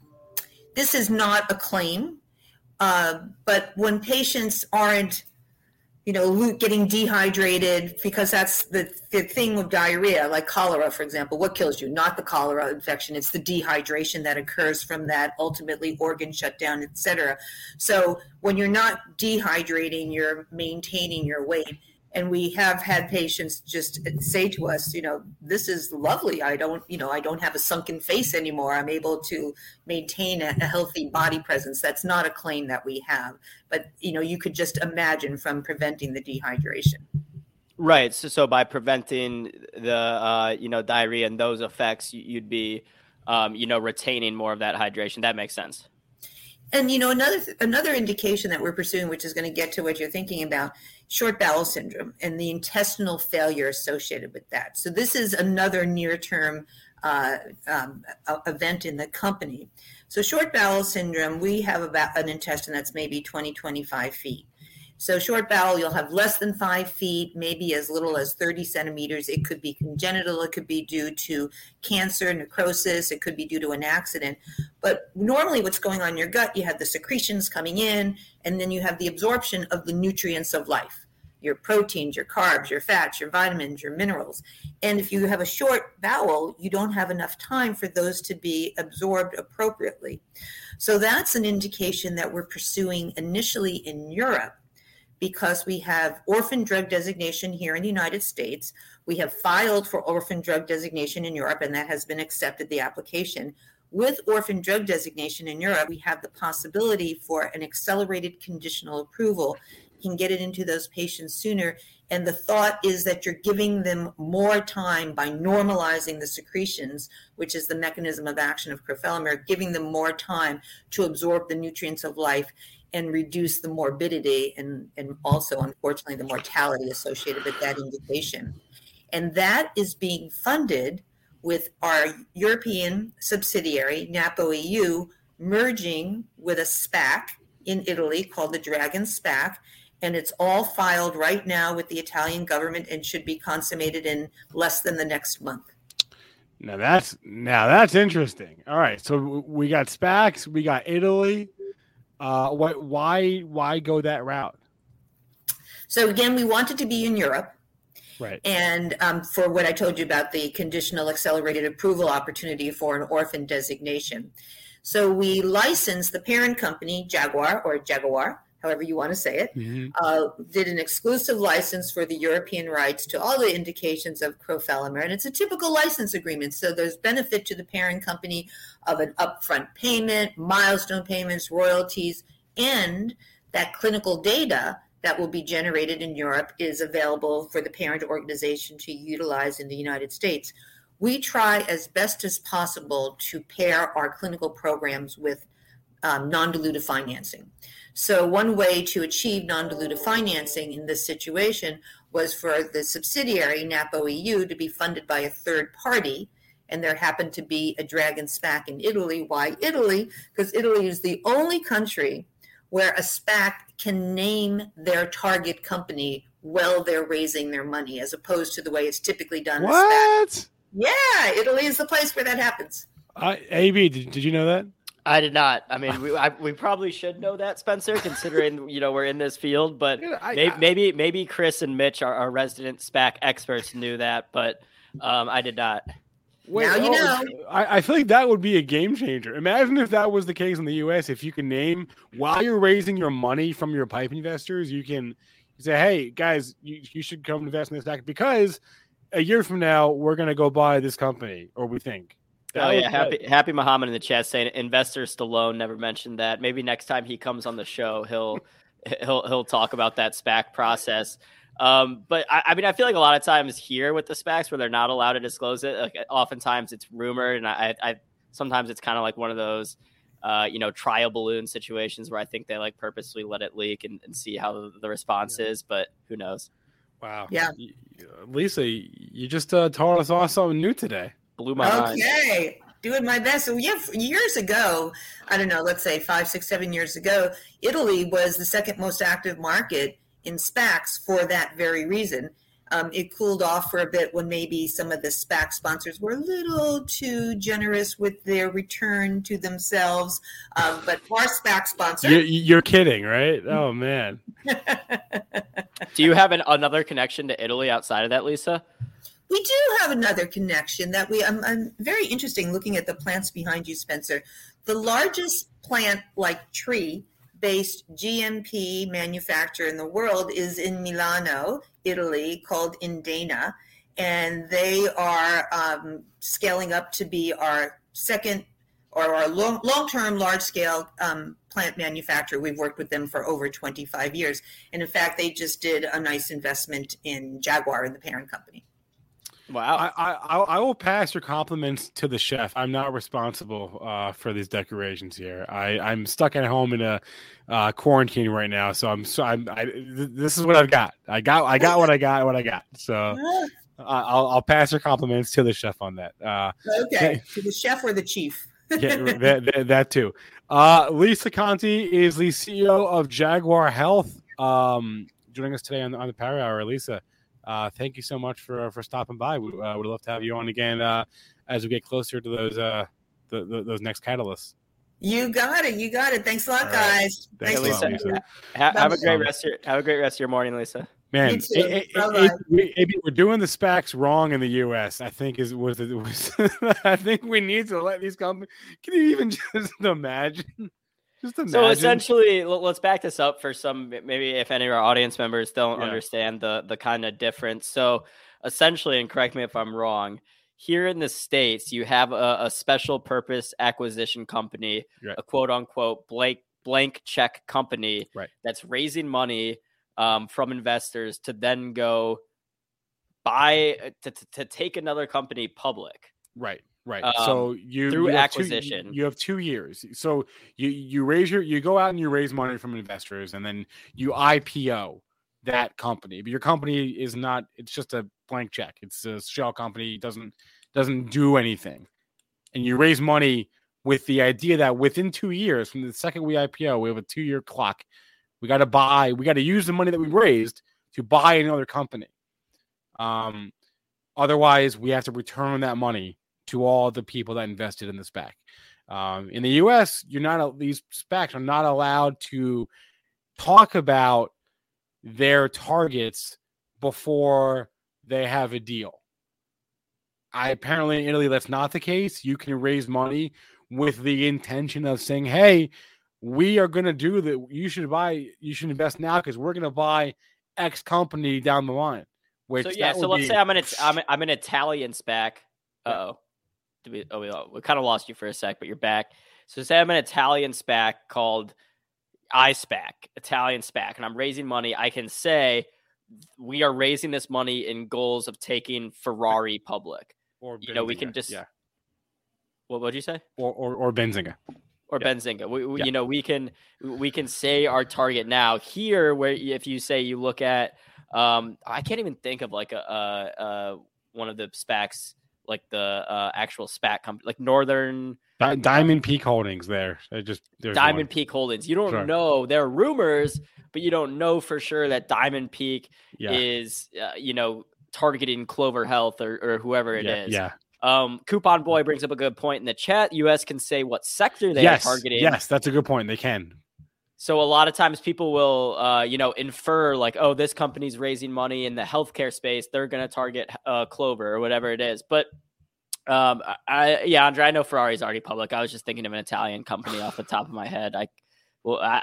This is not a claim, uh, but when patients aren't you know, getting dehydrated because that's the, the thing with diarrhea, like cholera, for example. What kills you? Not the cholera infection; it's the dehydration that occurs from that, ultimately organ shutdown, etc. So when you're not dehydrating, you're maintaining your weight and we have had patients just say to us you know this is lovely. I don't you know i don't have a sunken face anymore. I'm able to maintain a, a, healthy body presence. That's not a claim that we have. But you know you could just imagine from preventing the dehydration. Right. So, so by preventing the uh, you know diarrhea and those effects you'd be um, you know retaining more of that hydration. That makes sense and you know another another indication that we're pursuing which is going to get to what you're thinking about short bowel syndrome and the intestinal failure associated with that. So this is another near term uh, um, event in the company. So short bowel syndrome we have about an intestine that's maybe 20 25 feet so short bowel, you'll have less than five feet, maybe as little as 30 centimeters. It could be congenital. It could be due to cancer, necrosis. It could be due to an accident. But normally what's going on in your gut, you have the secretions coming in, and then you have the absorption of the nutrients of life your proteins, your carbs, your fats, your vitamins, your minerals. And if you have a short bowel, you don't have enough time for those to be absorbed appropriately. So that's an indication that we're pursuing initially in Europe because we have orphan drug designation here in the United States. We have filed for orphan drug designation in Europe, and that has been accepted, the application. With orphan drug designation in Europe, we have the possibility for an accelerated conditional approval. Can get it into those patients sooner. And the thought is that you're giving them more time by normalizing the secretions, which is the mechanism of action of crofelemer, giving them more time to absorb the nutrients of life and reduce the morbidity and, and also, unfortunately, the mortality associated with that indication. And that is being funded with our European subsidiary, Napo EU, merging with a SPAC in Italy called the Dragon SPAC. And it's all filed right now with the Italian government and should be consummated in less than the next month. Now that's now that's interesting. All right, so we got SPACs, we got Italy, uh, why, why, why go that route? So again, we wanted to be in Europe. Right. And um, for what I told you about the conditional accelerated approval opportunity for an orphan designation. So we licensed the parent company, Jaguar or Jaguar, however you want to say it, mm-hmm. uh, did an exclusive license for the European rights to all the indications of crofelemer. And it's a typical license agreement. So there's benefit to the parent company of an upfront payment, milestone payments, royalties, and that clinical data that will be generated in Europe is available for the parent organization to utilize in the United States. We try as best as possible to pair our clinical programs with um, non dilutive financing. So, one way to achieve non dilutive financing in this situation was for the subsidiary, NAPO EU, to be funded by a third party. And there happened to be a dragon SPAC in Italy. Why Italy? Because Italy is the only country where a SPAC can name their target company while they're raising their money, as opposed to the way it's typically done. What? Yeah, Italy is the place where that happens. Uh, AB, did, did you know that? I did not. I mean, we I, we probably should know that, Spencer, considering you know we're in this field. But I, maybe, I, maybe maybe Chris and Mitch, our, our resident SPAC experts, knew that, but um, I did not. Wait, now you oh, know. I, I feel like that would be a game changer. Imagine if that was the case in the U.S. If you can name while you're raising your money from your pipe investors, you can say, "Hey guys, you, you should come invest in this SPAC," because a year from now we're gonna go buy this company, or we think. That Oh yeah, happy Happy Muhammad in the chat saying investor Stallone never mentioned that. Maybe next time he comes on the show, he'll he'll he'll talk about that SPAC process. Um, but I, I mean, I feel like a lot of times here with the SPACs where they're not allowed to disclose it, like oftentimes it's rumored, and I, I sometimes it's kind of like one of those, uh, you know, trial balloon situations where I think they like purposely let it leak and, and see how the, the response is. But who knows? Wow. Yeah. Lisa, you just uh, taught us all something new today. Blew my mind. Okay, doing my best. So yeah, years ago, I don't know, let's say five, six, seven years ago, Italy was the second most active market in SPACs for that very reason. Um, it cooled off for a bit when maybe some of the SPAC sponsors were a little too generous with their return to themselves. Um, but our SPAC sponsor, You, you're kidding, right? Oh man. Do you have an, another connection to Italy outside of that, Lisa? We do have another connection that we. I'm, I'm very interesting looking at the plants behind you, Spencer. The largest plant-like tree-based GMP manufacturer in the world is in Milano, Italy, called Indena, and they are um, scaling up to be our second or our long, long-term, large-scale um, plant manufacturer. We've worked with them for over 25 years, and in fact, they just did a nice investment in Jaguar, in the parent company. Wow. I, I I- I will pass your compliments to the chef. I'm not responsible uh, for these decorations here. I I'm stuck at home in a uh, quarantine right now, so I'm so I'm I, th- this is what I've got. I got I got what I got what I got. So I I'll I'll pass your compliments to the chef on that. Uh, Okay, to the chef or the chief. yeah, that, that, that too. Uh, Lisa Conte is the CEO of Jaguar Health. Um, joining us today on, on the Power Hour. Lisa, uh, thank you so much for for stopping by. We uh, would love to have you on again uh, as we get closer to those uh, the, the, those next catalysts. You got it. You got it. Thanks a lot, All right. guys. Thanks Nice a lot. Lisa. Ha- have a great rest. Of your, have a great rest of your morning, Lisa. Man, we're doing the SPACs wrong in the U.S. I think is was, was I think we need to let these companies. Can you even just imagine? So essentially, let's back this up for some maybe if any of our audience members don't Yeah. understand the the kind of difference. So essentially, and correct me if I'm wrong, here in the states, you have a, a special purpose acquisition company, Right. a quote unquote blank blank check company Right. that's raising money um, from investors to then go buy uh, to, to, to take another company public. Right, right. um, so you through you have two- acquisition. you have two years. So you you raise your you go out and you raise money from investors, and then you IPO that company. But your company is not. It's just a blank check. It's a shell company. It doesn't doesn't do anything, and you raise money with the idea that within two years from the second we IPO, we have a two year clock. We got to buy. We got to use the money that we raised to buy another company. Um, otherwise, we have to return that money to all the people that invested in the SPAC. Um, in the U.S., you're not these SPACs are not allowed to talk about their targets before they have a deal. I apparently in Italy that's not the case. You can raise money with the intention of saying, "Hey, we are going to do that. You should buy. You should invest now because we're going to buy X company down the line." Which So yeah, so let's be- say I'm an I'm, I'm an Italian SPAC. Uh oh, we? Oh, we, we kind of lost you for a sec, but you're back. So say I'm an Italian SPAC called iSPAC, Italian SPAC, and I'm raising money. I can say we are raising this money in goals of taking Ferrari public. or you know, we can just- yeah, What would you say? or or, or Benzinga. or Yeah. Benzinga. We, we Yeah. you know we can we can say our target now here. Where if you say you look at, um, I can't even think of like a, a, a one of the SPACs like the uh, actual SPAC company, like Northern Di- Diamond Peak Holdings. There, I just there's Diamond one. Peak Holdings. You don't Sure. know. There are rumors, but you don't know for sure that Diamond Peak Yeah, is uh, you know targeting Clover Health or, or whoever it yeah, is. yeah. Um, Coupon Boy brings up a good point in the chat. US can say what sector they yes, are targeting. yes, that's a good point. They can. So a lot of times people will, uh, you know, infer like, oh, this company's raising money in the healthcare space. They're going to target uh, Clover or whatever it is. But um, I, yeah, Andre, I know Ferrari's already public. I was just thinking of an Italian company off the top of my head. I, well, I,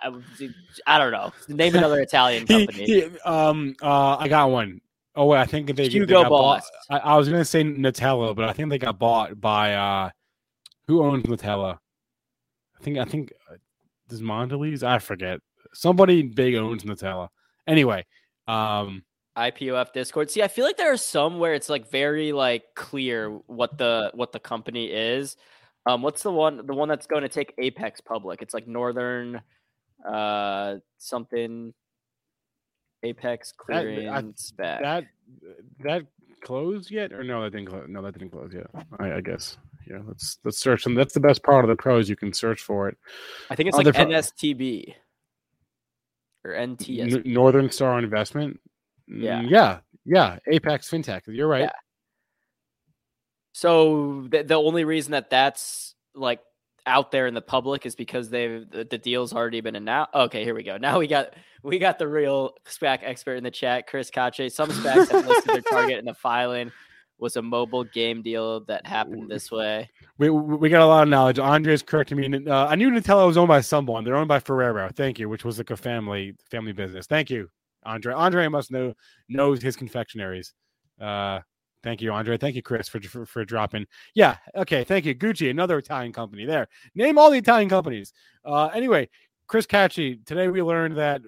I- don't know. Name another Italian company. he- um, uh, I got one. Oh wait, I think they, they Hugo got bought. Boss. I, I was gonna say Nutella, but I think they got bought by uh who owns Nutella? I think I think does Mondelez? I forget. Somebody big owns Nutella. Anyway, um, IPOF Discord. See, I feel like there are some where it's like very like clear what the what the company is. Um, what's the one the one that's going to take Apex public? It's like Northern uh something Apex That- clearing I- SPAC. that that closed yet or no? That didn't close. No, that didn't close yet. I, I guess. Yeah, let's let's search them. That's the best part of the pros. You can search for it. I think it's Oh, like pro- NSTB or NTS. N- Northern Star Investment. Yeah. Mm, yeah, yeah. Apex FinTech. You're right. Yeah. So the, the only reason that that's like out there in the public is because they've the, the deal's already been announced. Okay, here we go. Now we got we got the real SPAC expert in the chat, Chris Kache. Some SPACs have listed their target in the filing was a mobile game deal that happened this way. We, we got a lot of knowledge. Andre's correcting me. Uh, I knew Nutella was owned by someone. They're owned by Ferrero. Thank you, which was like a family family business. Thank you, Andre. Andre must know knows his confectionaries. Uh, thank you, Andre. Thank you, Chris, for, for for dropping. Yeah. Okay. Thank you, Gucci, another Italian company. There. Name all the Italian companies. Uh, anyway, Chris Catchy. Today we learned that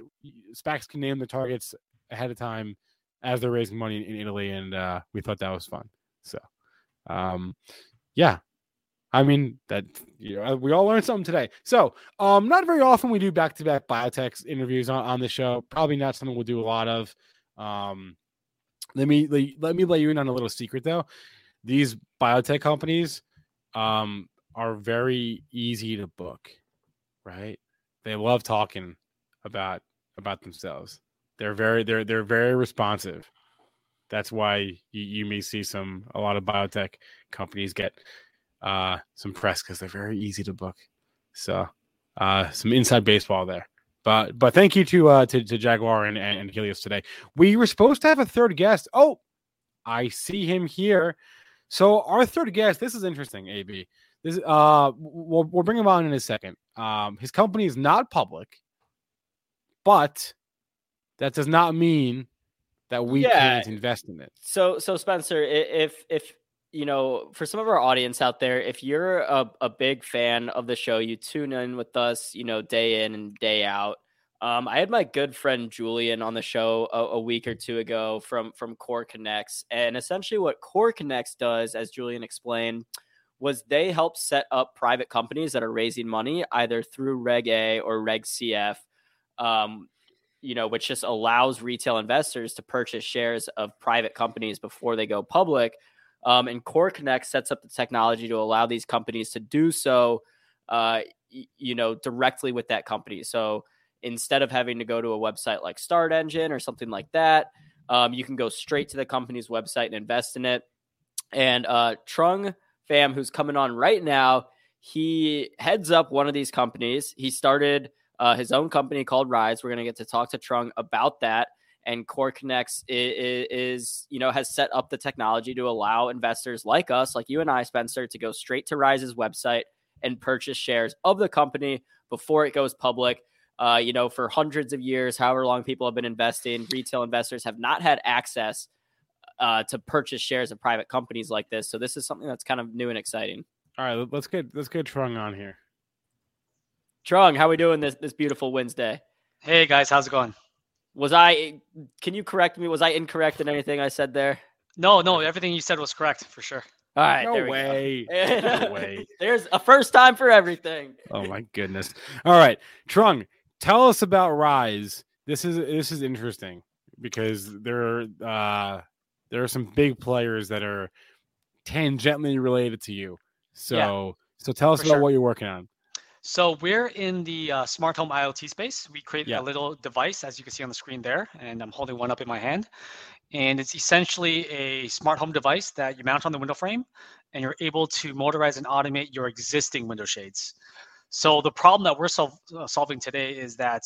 SPACs can name the targets ahead of time as they're raising money in Italy, and uh, we thought that was fun. So, um, yeah, I mean that you know, we all learned something today. So, um, not very often we do back-to-back biotech interviews on, on the show. Probably not something we'll do a lot of. Um, let me let, let me let you in on a little secret though. These biotech companies um, are very easy to book, right? They love talking about about themselves. They're very they're they're very responsive. That's why you, you may see some a lot of biotech companies get uh, some press because they're very easy to book. So uh, some inside baseball there. But but thank you to uh, to, to Jaguar and, and, and Helius today. We were supposed to have a third guest. Oh, I see him here. So our third guest. This is interesting. Ab. This uh we'll, we'll bring him on in a second. Um, his company is not public, but that does not mean that we Yeah. can't invest in it. So so Spencer, if if you know, for some of our audience out there, if you're a, a big fan of the show, you tune in with us, you know, day in and day out. Um, I had my good friend Julian on the show a, a week or two ago from from KoreConX, and essentially what KoreConX does, as Julian explained, was they help set up private companies that are raising money either through Reg A or Reg CF. Um, you know, which just allows retail investors to purchase shares of private companies before they go public. Um, and KoreConX sets up the technology to allow these companies to do so, uh, you know, directly with that company. So instead of having to go to a website like StartEngine or something like that, um, you can go straight to the company's website and invest in it. And uh, Trung Pham, who's coming on right now, he heads up one of these companies. He started uh, his own company called RYSE. We're going to get to talk to Trung about that. And KoreConX is, is, you know, has set up the technology to allow investors like us, like you and I, Spencer, to go straight to RYSE's website and purchase shares of the company before it goes public. Uh, you know, for hundreds of years, however long people have been investing, retail investors have not had access uh, to purchase shares of private companies like this. So this is something that's kind of new and exciting. All right, let's get let's get Trung on here. Trung, how are we doing this this beautiful Wednesday? Hey guys, how's it going? Was I? Can you correct me? Was I incorrect in anything I said there? No, no, everything you said was correct for sure. All right, No there way. No way. There's a first time for everything. Oh my goodness. All right, Trung, tell us about RYSE. This is this is interesting because there are uh there are some big players that are tangentially related to you. So so tell us about sure. what you're working on. So we're in the uh, smart home IoT space. We create Yeah. a little device, as you can see on the screen there, and I'm holding one up in my hand. And it's essentially a smart home device that you mount on the window frame, and you're able to motorize and automate your existing window shades. So the problem that we're sol- uh, solving today is that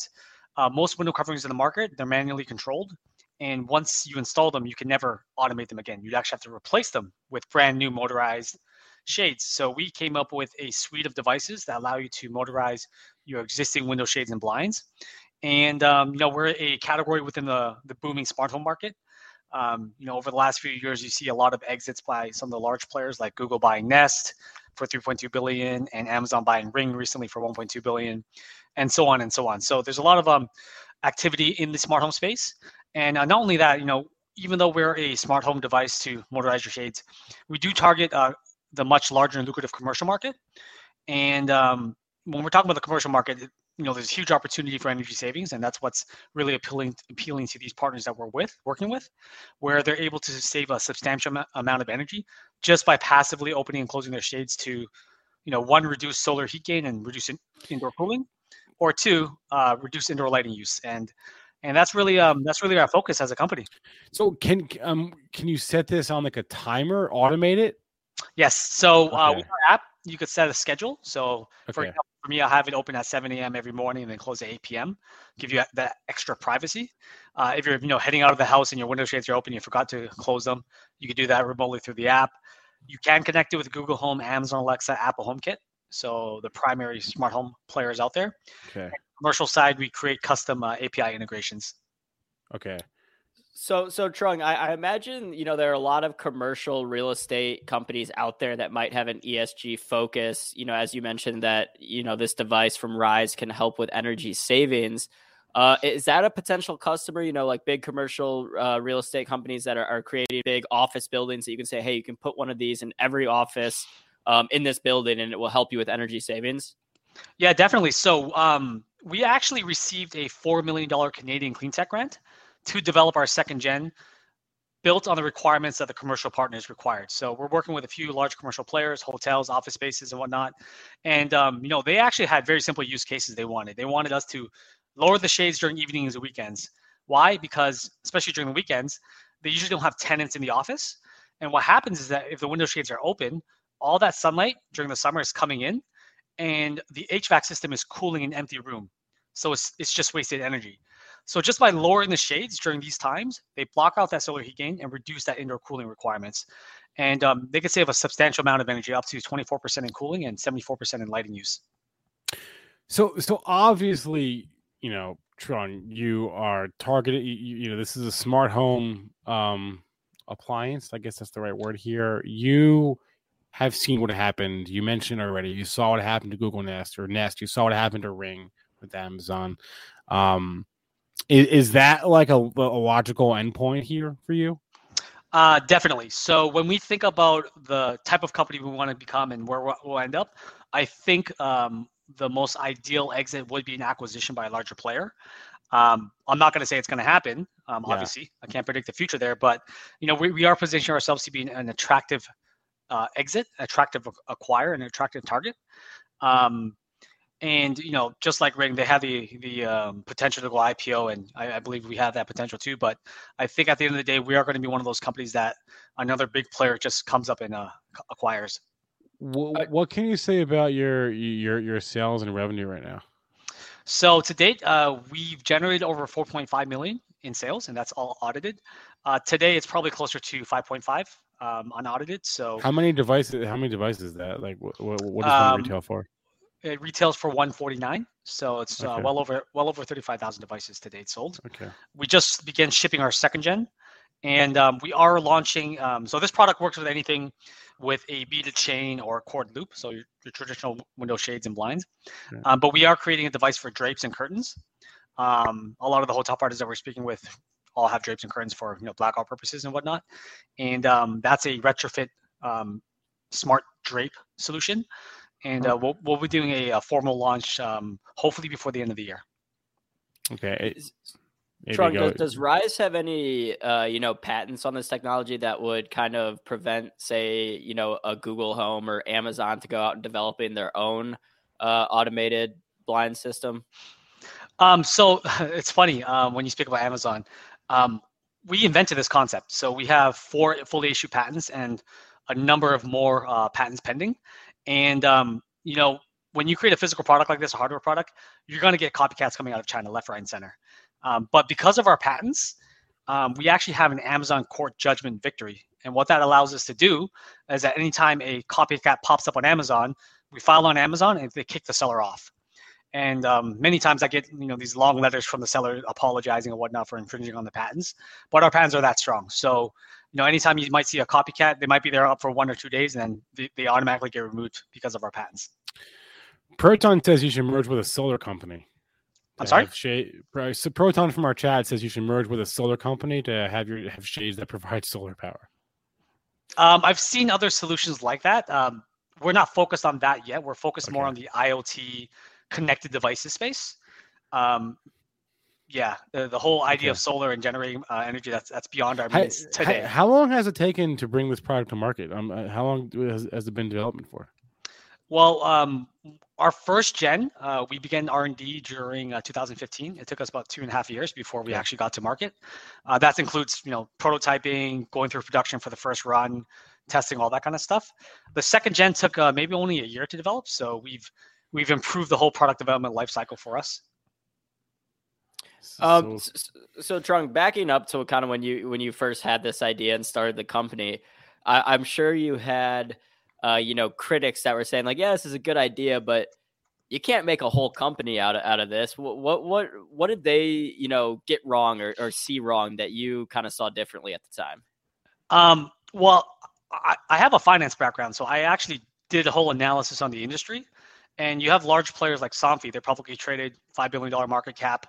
uh, most window coverings in the market they're manually controlled, and once you install them, you can never automate them again. You'd actually have to replace them with brand new motorized shades. So we came up with a suite of devices that allow you to motorize your existing window shades and blinds. And um, you know we're a category within the the booming smart home market. Um, you know, over the last few years, you see a lot of exits by some of the large players like Google buying Nest for 3.2 billion and Amazon buying Ring recently for 1.2 billion, and so on and so on. So there's a lot of um, activity in the smart home space, and uh, not only that, you know, even though we're a smart home device to motorize your shades, we do target uh, the much larger and lucrative commercial market. And um, when we're talking about the commercial market, you know, there's a huge opportunity for energy savings, and that's what's really appealing appealing to these partners that we're with working with, where they're able to save a substantial amount of energy just by passively opening and closing their shades to, you know, one reduce solar heat gain and reduce in, indoor cooling, or two uh, reduce indoor lighting use, and and that's really um that's really our focus as a company. So can um can you set this on like a timer, automate it? Yes. So uh, with our app, you could set a schedule. So for example, for me, I'll have it open at 7 a.m. every morning and then close at 8 p.m. Give you that extra privacy. Uh, if you're you know heading out of the house and your window shades are open, you forgot to close them, you can do that remotely through the app. You can connect it with Google Home, Amazon Alexa, Apple HomeKit. So the primary smart home players out there. Okay. Commercial side, we create custom uh, API integrations. Okay. So, so Trung, I, I imagine you know there are a lot of commercial real estate companies out there that might have an ESG focus. You know, as you mentioned that you know this device from RYSE can help with energy savings. Uh, is that a potential customer? You know, like big commercial uh, real estate companies that are, are creating big office buildings that you can say, hey, you can put one of these in every office um, in this building, and it will help you with energy savings. Yeah, definitely. So um, we actually received a four million dollar Canadian clean tech grant to develop our second gen, built on the requirements that the commercial partners required. So we're working with a few large commercial players, hotels, office spaces, and whatnot. And um, you know, they actually had very simple use cases they wanted. They wanted us to lower the shades during evenings and weekends. Why? Because especially during the weekends, they usually don't have tenants in the office. And what happens is that if the window shades are open, all that sunlight during the summer is coming in and the HVAC system is cooling an empty room. So it's, it's just wasted energy. So just by lowering the shades during these times, they block out that solar heat gain and reduce that indoor cooling requirements. And um, they can save a substantial amount of energy, up to 24% in cooling and 74% in lighting use. So so obviously, you know, Trung, you are targeted. You, you know, this is a smart home um, appliance. I guess that's the right word here. You have seen what happened. You mentioned already. You saw what happened to Google Nest or Nest. You saw what happened to Ring with Amazon. Um, is, is that like a, a logical endpoint here for you? Uh, definitely. So when we think about the type of company we want to become and where we'll- end up, I think um, the most ideal exit would be an acquisition by a larger player. Um, I'm not going to say it's going to happen. Um, Yeah. Obviously, I can't predict the future there, but you know we, we are positioning ourselves to be an, an attractive uh, exit, attractive acquire, an attractive target. Um, and you know, just like Ring, they have the the um, potential to go IPO, and I, I believe we have that potential too. But I think at the end of the day, we are going to be one of those companies that another big player just comes up and uh, acquires. What, what can you say about your your your sales and revenue right now? So to date, uh, we've generated over 4.5 million in sales, and that's all audited. Uh, today, it's probably closer to 5.5 um, unaudited. So How many devices? How many devices is that? Like, what, what, what does one Um, retail for? It retails for 149. So it's uh, well over well over 35,000 devices to date sold. Okay. we just began shipping our second gen and um, we are launching um, so this product works with anything with a beaded chain or a cord loop so your, your traditional window shades and blinds Yeah. um, but we are creating a device for drapes and curtains um, a lot of the hotel parties that we're speaking with all have drapes and curtains for you know blackout purposes and whatnot and um, that's a retrofit um, smart drape solution and uh, we'll, we'll be doing a, a formal launch um, hopefully before the end of the year Okay. it- Is- there Trung, does, does RYSE have any, uh, you know, patents on this technology that would kind of prevent, say, you know, a Google Home or Amazon to go out and developing their own uh, automated blind system? Um, so it's funny um, when you speak about Amazon. Um, we invented this concept. So we have four fully issued patents and a number of more uh, patents pending. And um, you know, when you create a physical product like this, a hardware product, you're going to get copycats coming out of China, left, right, and center. Um, but because of our patents, um, we actually have an Amazon court judgment victory. And what that allows us to do is that anytime a copycat pops up on Amazon, we file on Amazon and they kick the seller off. And um, many times I get you know these long letters from the seller apologizing and whatnot for infringing on the patents, but our patents are that strong. So you know anytime you might see a copycat, they might be there up for one or two days, and then they, they automatically get removed because of our patents. Proton says you should merge with a solar company. I'm sorry. Shade, so Proton from our chat says you should merge with a solar company to have your have shades that provide solar power. Um, I've seen other solutions like that. Um, we're not focused on that yet. We're focused more on the IoT connected devices space. Um, yeah, the, the whole idea of solar and generating uh, energy that's that's beyond our How, means today. how, how long has it taken to bring this product to market? Um, uh, how long has, has it been development for? Well, um, our first gen, uh, we began R and D during uh, 2015. It took us about two and a half years before we actually got to market. Uh, that includes, you know, prototyping, going through production for the first run, testing, all that kind of stuff. The second gen took uh, maybe only a year to develop, so we've we've improved the whole product development life cycle for us. Um, So- s- s- so Trung, backing up to kind of when you when you first had this idea and started the company, I, I'm sure you had, uh, you know, critics that were saying like, "Yeah, this is a good idea, but you can't make a whole company out of out of this." What what what, what did they, you know, get wrong or, or see wrong that you kind of saw differently at the time? Um, well, I, I have a finance background, so I actually did a whole analysis on the industry. And you have large players like Somfy, they're publicly traded, $5 billion market cap.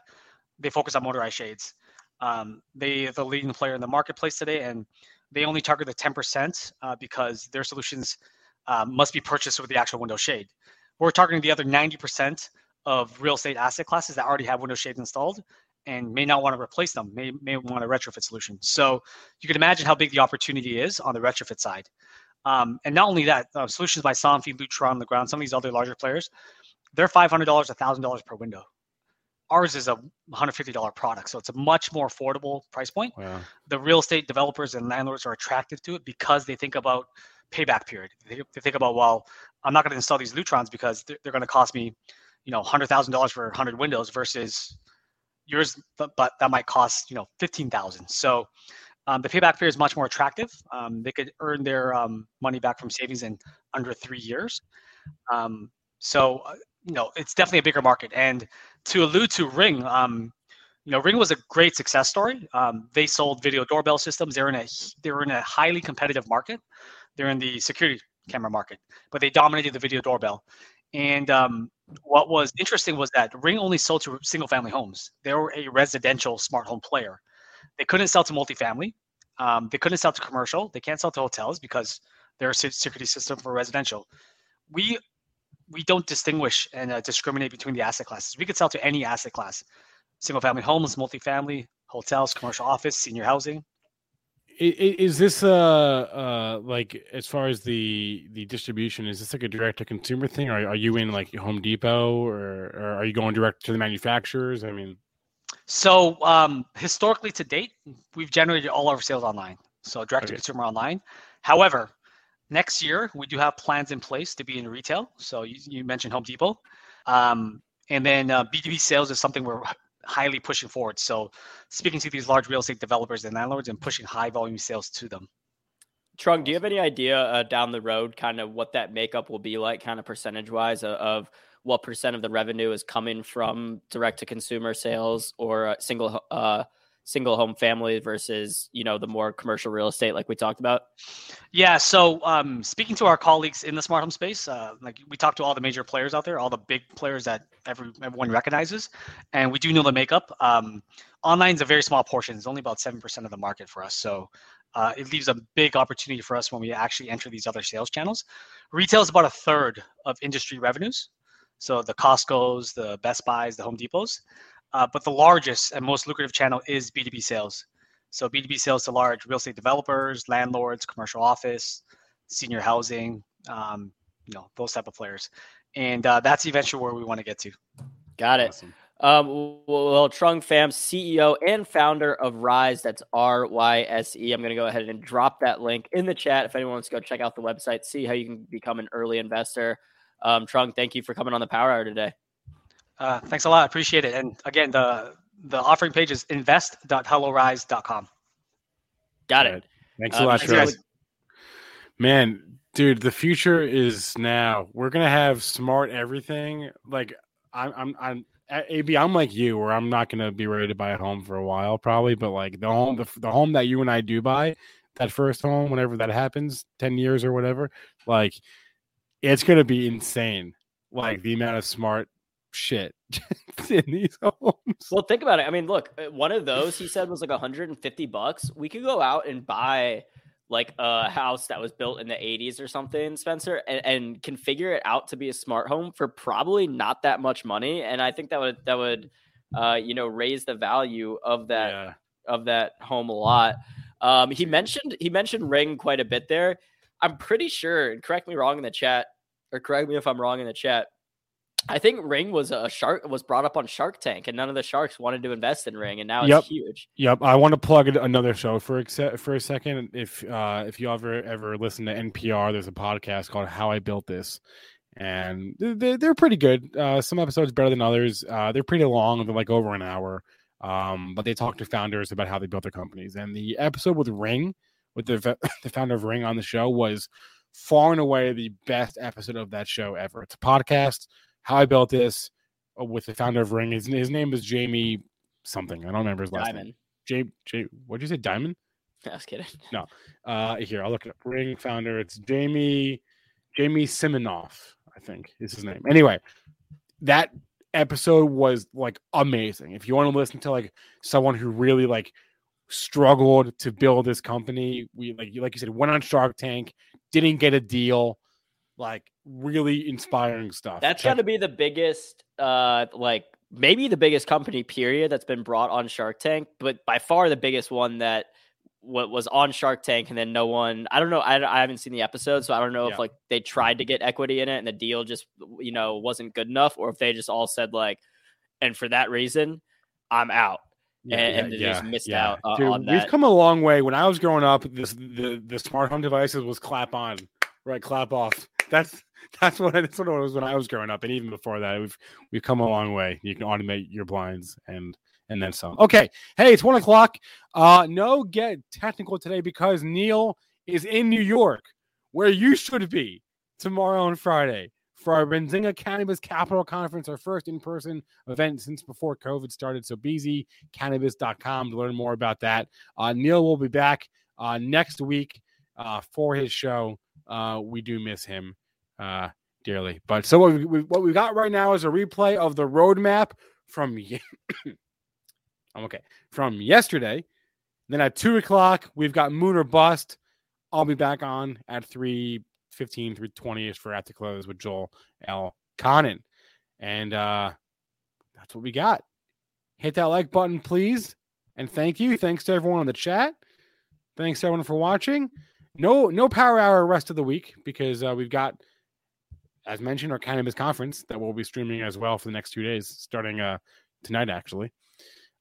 They focus on motorized shades. Um, they are the leading player in the marketplace today, and they only target the 10% uh, because their solutions uh, must be purchased with the actual window shade. We're targeting the other 90% of real estate asset classes that already have window shades installed and may not want to replace them, may, may want a retrofit solution. So you can imagine how big the opportunity is on the retrofit side. Um, and not only that, uh, solutions by Somfy, Lutron on the ground, some of these other larger players, they're $500, $1,000 per window. Ours is a $150 product, so it's a much more affordable price point. wow. The real estate developers and landlords are attracted to it because they think about payback period. They, they think about, well, I'm not going to install these Lutrons because they're, they're going to cost me, you know, $100,000 for 100 windows versus yours, but, but that might cost, you know, 15,000. So um, the payback period is much more attractive. Um, they could earn their um, money back from savings in under three years. Um, so, uh, you know, it's definitely a bigger market. And to allude to Ring, um, you know, Ring was a great success story. Um, they sold video doorbell systems. They're in a they're in a highly competitive market. They're in the security camera market, but they dominated the video doorbell. And what was interesting was that Ring only sold to single family homes. They were a residential smart home player. They couldn't sell to multifamily. Um, they couldn't sell to commercial. They can't sell to hotels because they're a security system for residential. We we don't distinguish and uh, discriminate between the asset classes. We could sell to any asset class: single family homes, multifamily, hotels, commercial office, senior housing. Is this uh uh like as far as the the distribution? Is this like a direct to consumer thing? Or are you in like Home Depot, or, or are you going direct to the manufacturers? I mean, So um, historically, to date, we've generated all our sales online, so direct to consumer online. However, next year we do have plans in place to be in retail. So you, you mentioned Home Depot, um, and then uh, B2B sales is something we're highly pushing forward. So speaking to these large real estate developers and landlords and pushing high volume sales to them. Trung, do you have any idea uh, down the road, kind of what that makeup will be like, kind of percentage wise, of, of what percent of the revenue is coming from direct to consumer sales or single uh, single home family versus you know the more commercial real estate, like we talked about? Yeah. So um, speaking to our colleagues in the smart home space, uh, like we talk to all the major players out there, all the big players that every, everyone recognizes, and we do know the makeup. Um, online is a very small portion; it's only about seven percent of the market for us. So uh, it leaves a big opportunity for us when we actually enter these other sales channels. Retail is about a third of industry revenues. So the Costco's, the Best Buys, the Home Depots. Uh, but the largest and most lucrative channel is B2B sales. So B2B sales to large real estate developers, landlords, commercial office, senior housing, um, you know, those type of players. And uh, that's eventually where we want to get to. Got it. awesome. Um, well, well, Trung Pham, CEO and founder of RYSE, that's R Y S E. I'm going to go ahead and drop that link in the chat if anyone wants to go check out the website, see how you can become an early investor. Um, Trung, thank you for coming on the Power Hour today. Uh, thanks a lot. Appreciate it. And again, the the offering page is invest.helloryse.com. Got Right. it. Thanks Um, a lot, thanks, guys. Man, dude, the future is now. We're gonna have smart everything. Like I'm I'm I'm AB. I'm like you, where I'm not gonna be ready to buy a home for a while, probably. But like the home, the, the home that you and I do buy, that first home, whenever that happens, ten years or whatever, like it's gonna be insane. Like the amount of smart shit in these homes. Well, think about it. I mean, look, uh, one of those he said was like 150 bucks. We could go out and buy like a house that was built in the 80s or something, Spencer, and, and configure it out to be a smart home for probably not that much money. And I think that would that would uh, you know raise the value of that Yeah. of that home a lot. Um, he mentioned he mentioned Ring quite a bit there. I'm pretty sure, and correct me wrong in the chat, or correct me if I'm wrong in the chat. I think Ring was a shark was brought up on Shark Tank, and none of the sharks wanted to invest in Ring, and now it's Yep. huge. Yep, I want to plug another show for a for a second. If uh, if you ever ever listen to NPR, there's a podcast called "How I Built This," and they're- they're, they're pretty good. Uh, some episodes better than others. Uh, they're pretty long; they're like over an hour. Um, but they talk to founders about how they built their companies. And the episode with Ring, with the the founder of Ring on the show, was far and away the best episode of that show ever. It's a podcast. How I built this uh, with the founder of Ring. His, his name is Jamie something. I don't remember his last name. Diamond. J J what'd you say? Diamond? I was kidding. No. Uh here, I'll look it up. Ring founder. It's Jamie Jamie Siminoff, I think is his name. Anyway, that episode was like amazing. If you want to listen to like someone who really like struggled to build this company, we like you like you said, went on Shark Tank, didn't get a deal, like really inspiring stuff. That's got to be the biggest, uh, like maybe the biggest company period that's been brought on Shark Tank, but by far the biggest one that what was on Shark Tank and then no one. I don't know. I, I haven't seen the episode, so I don't know Yeah. if like they tried to get equity in it and the deal just you know wasn't good enough, or if they just all said like, and for that reason, I'm out. And- and they just missed out, uh, Dude, on We've come a long way. When I was growing up, this the, the smart home devices was clap on, right? Clap off. That's that's what that's what it was when I was growing up, and even before that, we've we've come a long way. You can automate your blinds and and then some. Okay, hey, it's one o'clock. Uh, no get technical today because Neil is in New York, where you should be tomorrow and Friday for our Benzinga Cannabis Capital Conference, our first in-person event since before COVID started. So bzcannabis.com to learn more about that. Uh, Neil will be back uh, next week uh, for his show. Uh, we do miss him uh, dearly. But so what we, what we got right now is a replay of the roadmap from I'm okay from yesterday. Then at two o'clock we've got Moon or Bust. I'll be back on at three fifteen, three twenty ish for at the close with Joel L. Conan, and uh, that's what we got. Hit that like button, please, and thank you. Thanks to everyone in the chat. Thanks everyone for watching. No, no power hour rest of the week because uh, we've got, as mentioned, our cannabis conference that we'll be streaming as well for the next two days, starting uh, tonight actually.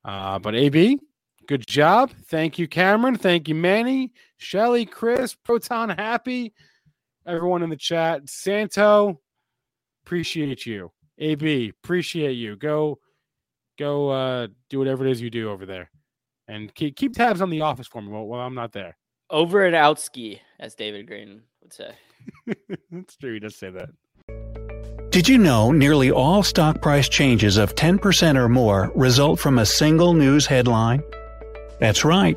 Uh, but AB, good job. Thank you, Cameron. Thank you, Manny, Shelly, Chris, Proton, Happy, everyone in the chat. Santo, appreciate you. AB, appreciate you. Go, go, uh, do whatever it is you do over there, and keep keep tabs on the office for me while, while I'm not there. Over and out ski, as David Green would say. That's true. He does say that. Did you know nearly all stock price changes of 10% or more result from a single news headline? That's right.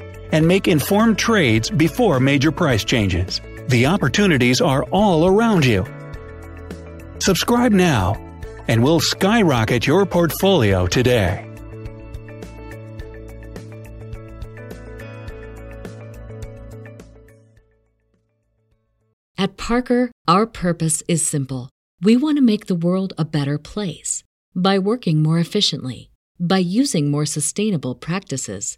and make informed trades before major price changes. The opportunities are all around you. Subscribe now, and we'll skyrocket your portfolio today. At Parker, our purpose is simple. We want to make the world a better place by working more efficiently, by using more sustainable practices